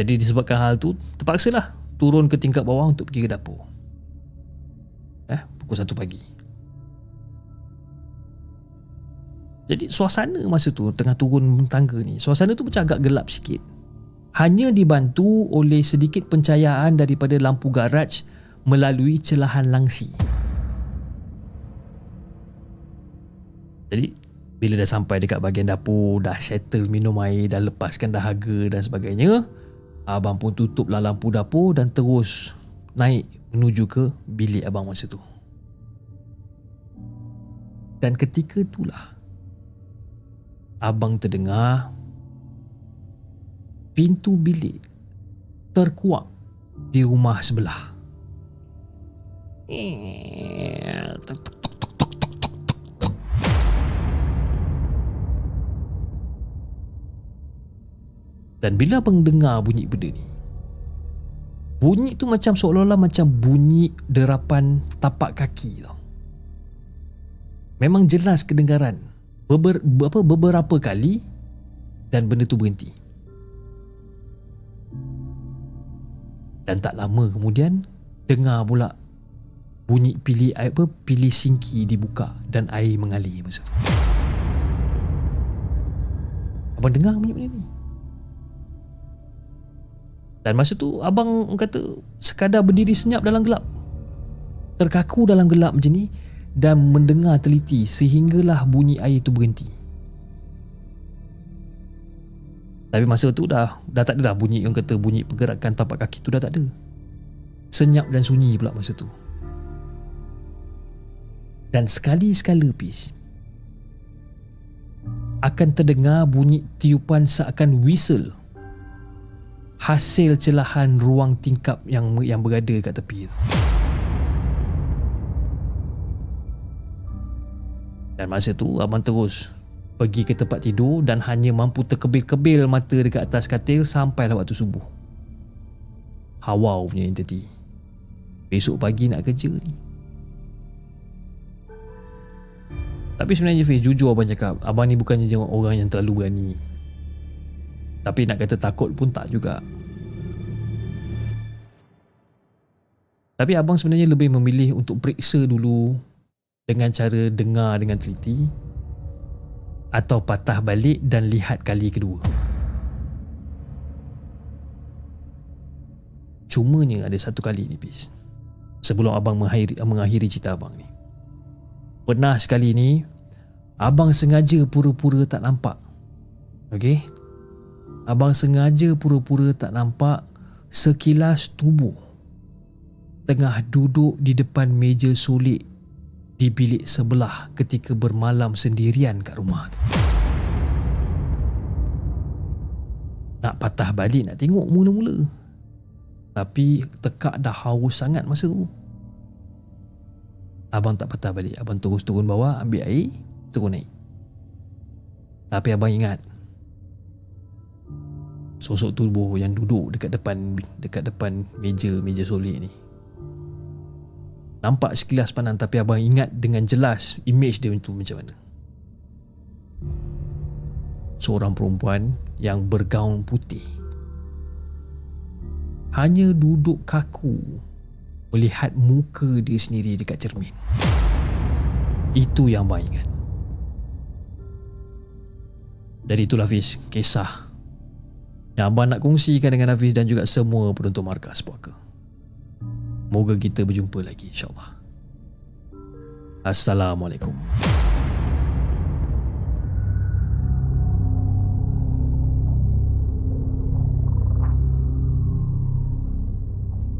S3: Jadi disebabkan hal tu, terpaksalah turun ke tingkat bawah untuk pergi ke dapur. Eh, pukul 1 pagi. Jadi suasana masa tu tengah turun tangga ni, suasana tu macam agak gelap sikit. hanya dibantu oleh sedikit pencahayaan daripada lampu garaj melalui celahan langsi. Jadi bila dah sampai dekat bahagian dapur, dah settle minum air, dah lepaskan dahaga dan sebagainya, abang pun tutuplah lampu dapur dan terus naik menuju ke bilik abang masa tu. Dan ketika itulah abang terdengar pintu bilik terkuak di rumah sebelah. Dan bila abang dengar bunyi benda ni Bunyi tu macam seolah-olah macam bunyi derapan tapak kaki tau. Memang jelas kedengaran. Beber, apa, Beberapa kali Dan benda tu berhenti. Dan tak lama kemudian Dengar pula Bunyi pilih air apa Pilih singki dibuka Dan air mengalir masa tu. Abang dengar bunyi benda ni dan masa tu abang kata sekadar berdiri senyap dalam gelap. Terkaku dalam gelap macam ni dan mendengar teliti sehinggalah bunyi air tu berhenti. Tapi masa tu dah dah tak ada dah bunyi yang kata bunyi pergerakan tapak kaki tu dah tak ada. Senyap dan sunyi pula masa tu. Dan sekali-sekala pis akan terdengar bunyi tiupan seakan whistle hasil celahan ruang tingkap yang yang berada kat tepi tu. Dan masa tu abang terus pergi ke tempat tidur dan hanya mampu terkebil-kebil mata dekat atas katil sampailah waktu subuh. Hawa punya entiti. Besok pagi nak kerja ni. Tapi sebenarnya Fiz, jujur abang cakap, abang ni bukannya orang yang terlalu berani. Tapi nak kata takut pun tak juga. Tapi abang sebenarnya lebih memilih untuk periksa dulu dengan cara dengar dengan teliti atau patah balik dan lihat kali kedua. Cumanya ada satu kali ni bis. Sebelum abang mengakhiri, mengakhiri cerita abang ni. Pernah sekali ni abang sengaja pura-pura tak nampak. Okey? Abang sengaja pura-pura tak nampak sekilas tubuh tengah duduk di depan meja sulit di bilik sebelah ketika bermalam sendirian kat rumah tu. Nak patah balik nak tengok mula-mula. Tapi tekak dah haus sangat masa tu. Abang tak patah balik. Abang terus turun bawah ambil air, turun naik. Tapi abang ingat sosok tubuh yang duduk dekat depan dekat depan meja meja solik ni. Nampak sekilas pandang tapi abang ingat dengan jelas image dia itu macam mana. Seorang perempuan yang bergaun putih. Hanya duduk kaku melihat muka dia sendiri dekat cermin. Itu yang abang ingat. Dari itulah Hafiz kisah yang abang nak kongsikan dengan Hafiz dan juga semua penonton markas puaka. Moga kita berjumpa lagi insyaAllah. Assalamualaikum.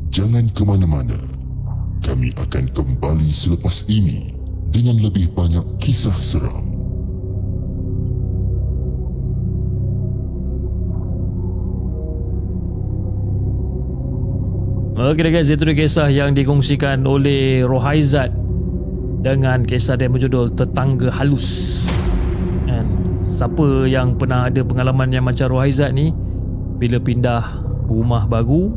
S4: Jangan ke mana-mana. Kami akan kembali selepas ini dengan lebih banyak kisah seram.
S3: Okey guys, itu dia kisah yang dikongsikan oleh Rohaizat dengan kisah dia berjudul Tetangga Halus. And siapa yang pernah ada pengalaman yang macam Rohaizat ni bila pindah rumah baru,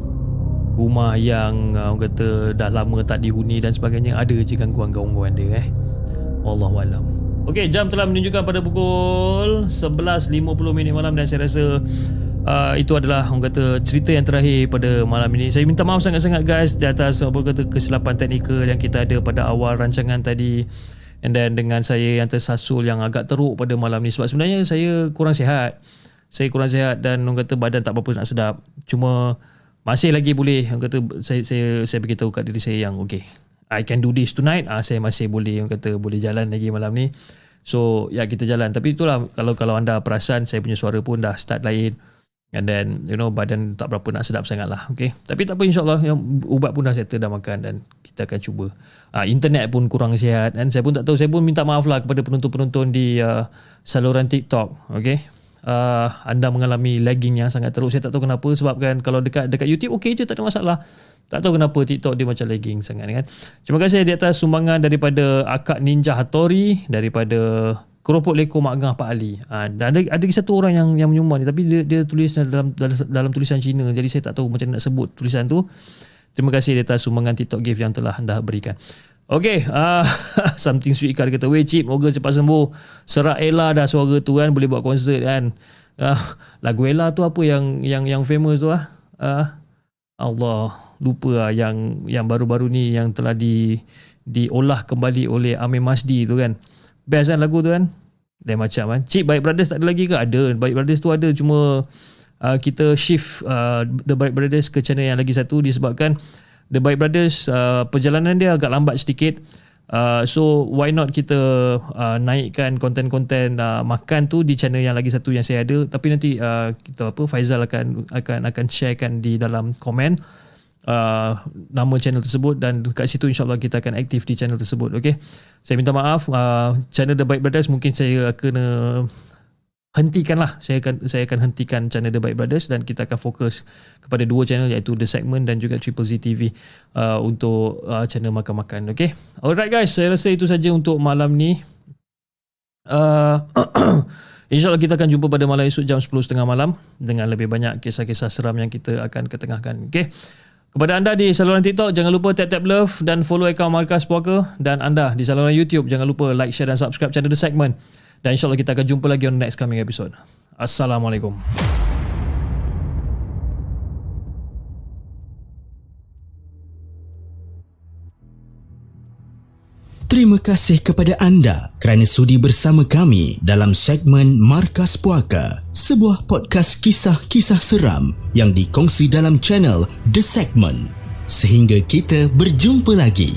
S3: rumah yang uh, orang kata dah lama tak dihuni dan sebagainya, ada je gangguan-gangguan dia eh. Wallahualam. Okey, jam telah menunjukkan pada pukul 11.50 minit malam dan saya rasa uh, itu adalah orang kata cerita yang terakhir pada malam ini. Saya minta maaf sangat-sangat guys di atas apa kata kesilapan teknikal yang kita ada pada awal rancangan tadi. And then dengan saya yang tersasul yang agak teruk pada malam ni sebab sebenarnya saya kurang sihat. saya kurang sihat dan orang kata badan tak berapa nak sedap. Cuma masih lagi boleh orang kata saya saya saya beritahu kat diri saya yang okay I can do this tonight. Ah saya masih boleh orang kata boleh jalan lagi malam ni. So ya kita jalan tapi itulah kalau kalau anda perasan saya punya suara pun dah start lain and then you know badan tak berapa nak sedap sangat lah okay? Tapi tak apa insyaAllah yang ubat pun dah settle dah makan dan kita akan cuba. Uh, internet pun kurang sihat. Dan saya pun tak tahu saya pun minta maaf lah kepada penonton-penonton di uh, saluran TikTok okay? Uh, anda mengalami lagging yang sangat teruk. Saya tak tahu kenapa sebab kan kalau dekat dekat YouTube okey je tak ada masalah. Tak tahu kenapa TikTok dia macam lagging sangat kan. Terima kasih di atas sumbangan daripada Akak Ninja Hattori daripada Keropok Leko Mak Gah Pak Ali. Ha, dan ada ada satu orang yang yang menyumbang ni tapi dia dia tulis dalam, dalam dalam tulisan Cina jadi saya tak tahu macam nak sebut tulisan tu. Terima kasih atas sumbangan TikTok gift yang telah anda berikan. Okay, uh, something sweet kata kata, weh cip, moga cepat sembuh. Serak Ella dah suara tu kan, boleh buat konsert kan. Uh, lagu Ella tu apa yang yang yang famous tu ah? Uh, Allah, lupa lah yang yang baru-baru ni yang telah di diolah kembali oleh Amir Masdi tu kan. Best kan lagu tu kan? Lain macam kan. Cik Baik Brothers tak ada lagi ke? Ada. Baik Brothers tu ada cuma uh, kita shift uh, The Baik Brothers ke channel yang lagi satu disebabkan The Baik Brothers uh, perjalanan dia agak lambat sedikit. Uh, so why not kita uh, naikkan konten-konten uh, makan tu di channel yang lagi satu yang saya ada tapi nanti uh, kita apa Faizal akan akan akan sharekan di dalam komen uh, nama channel tersebut dan kat situ insyaAllah kita akan aktif di channel tersebut okay? saya minta maaf uh, channel The Bike Brothers mungkin saya kena hentikan lah saya akan saya akan hentikan channel The Bike Brothers dan kita akan fokus kepada dua channel iaitu The Segment dan juga Triple Z TV uh, untuk uh, channel makan-makan okay? alright guys saya rasa itu saja untuk malam ni uh, InsyaAllah kita akan jumpa pada malam esok jam 10.30 malam dengan lebih banyak kisah-kisah seram yang kita akan ketengahkan. Okay. Kepada anda di saluran TikTok, jangan lupa tap-tap love dan follow akaun Markas Puaka. Dan anda di saluran YouTube, jangan lupa like, share dan subscribe channel The Segment. Dan insyaAllah kita akan jumpa lagi on next coming episode. Assalamualaikum.
S5: Terima kasih kepada anda kerana sudi bersama kami dalam segmen Markas Puaka, sebuah podcast kisah-kisah seram yang dikongsi dalam channel The Segment. Sehingga kita berjumpa lagi.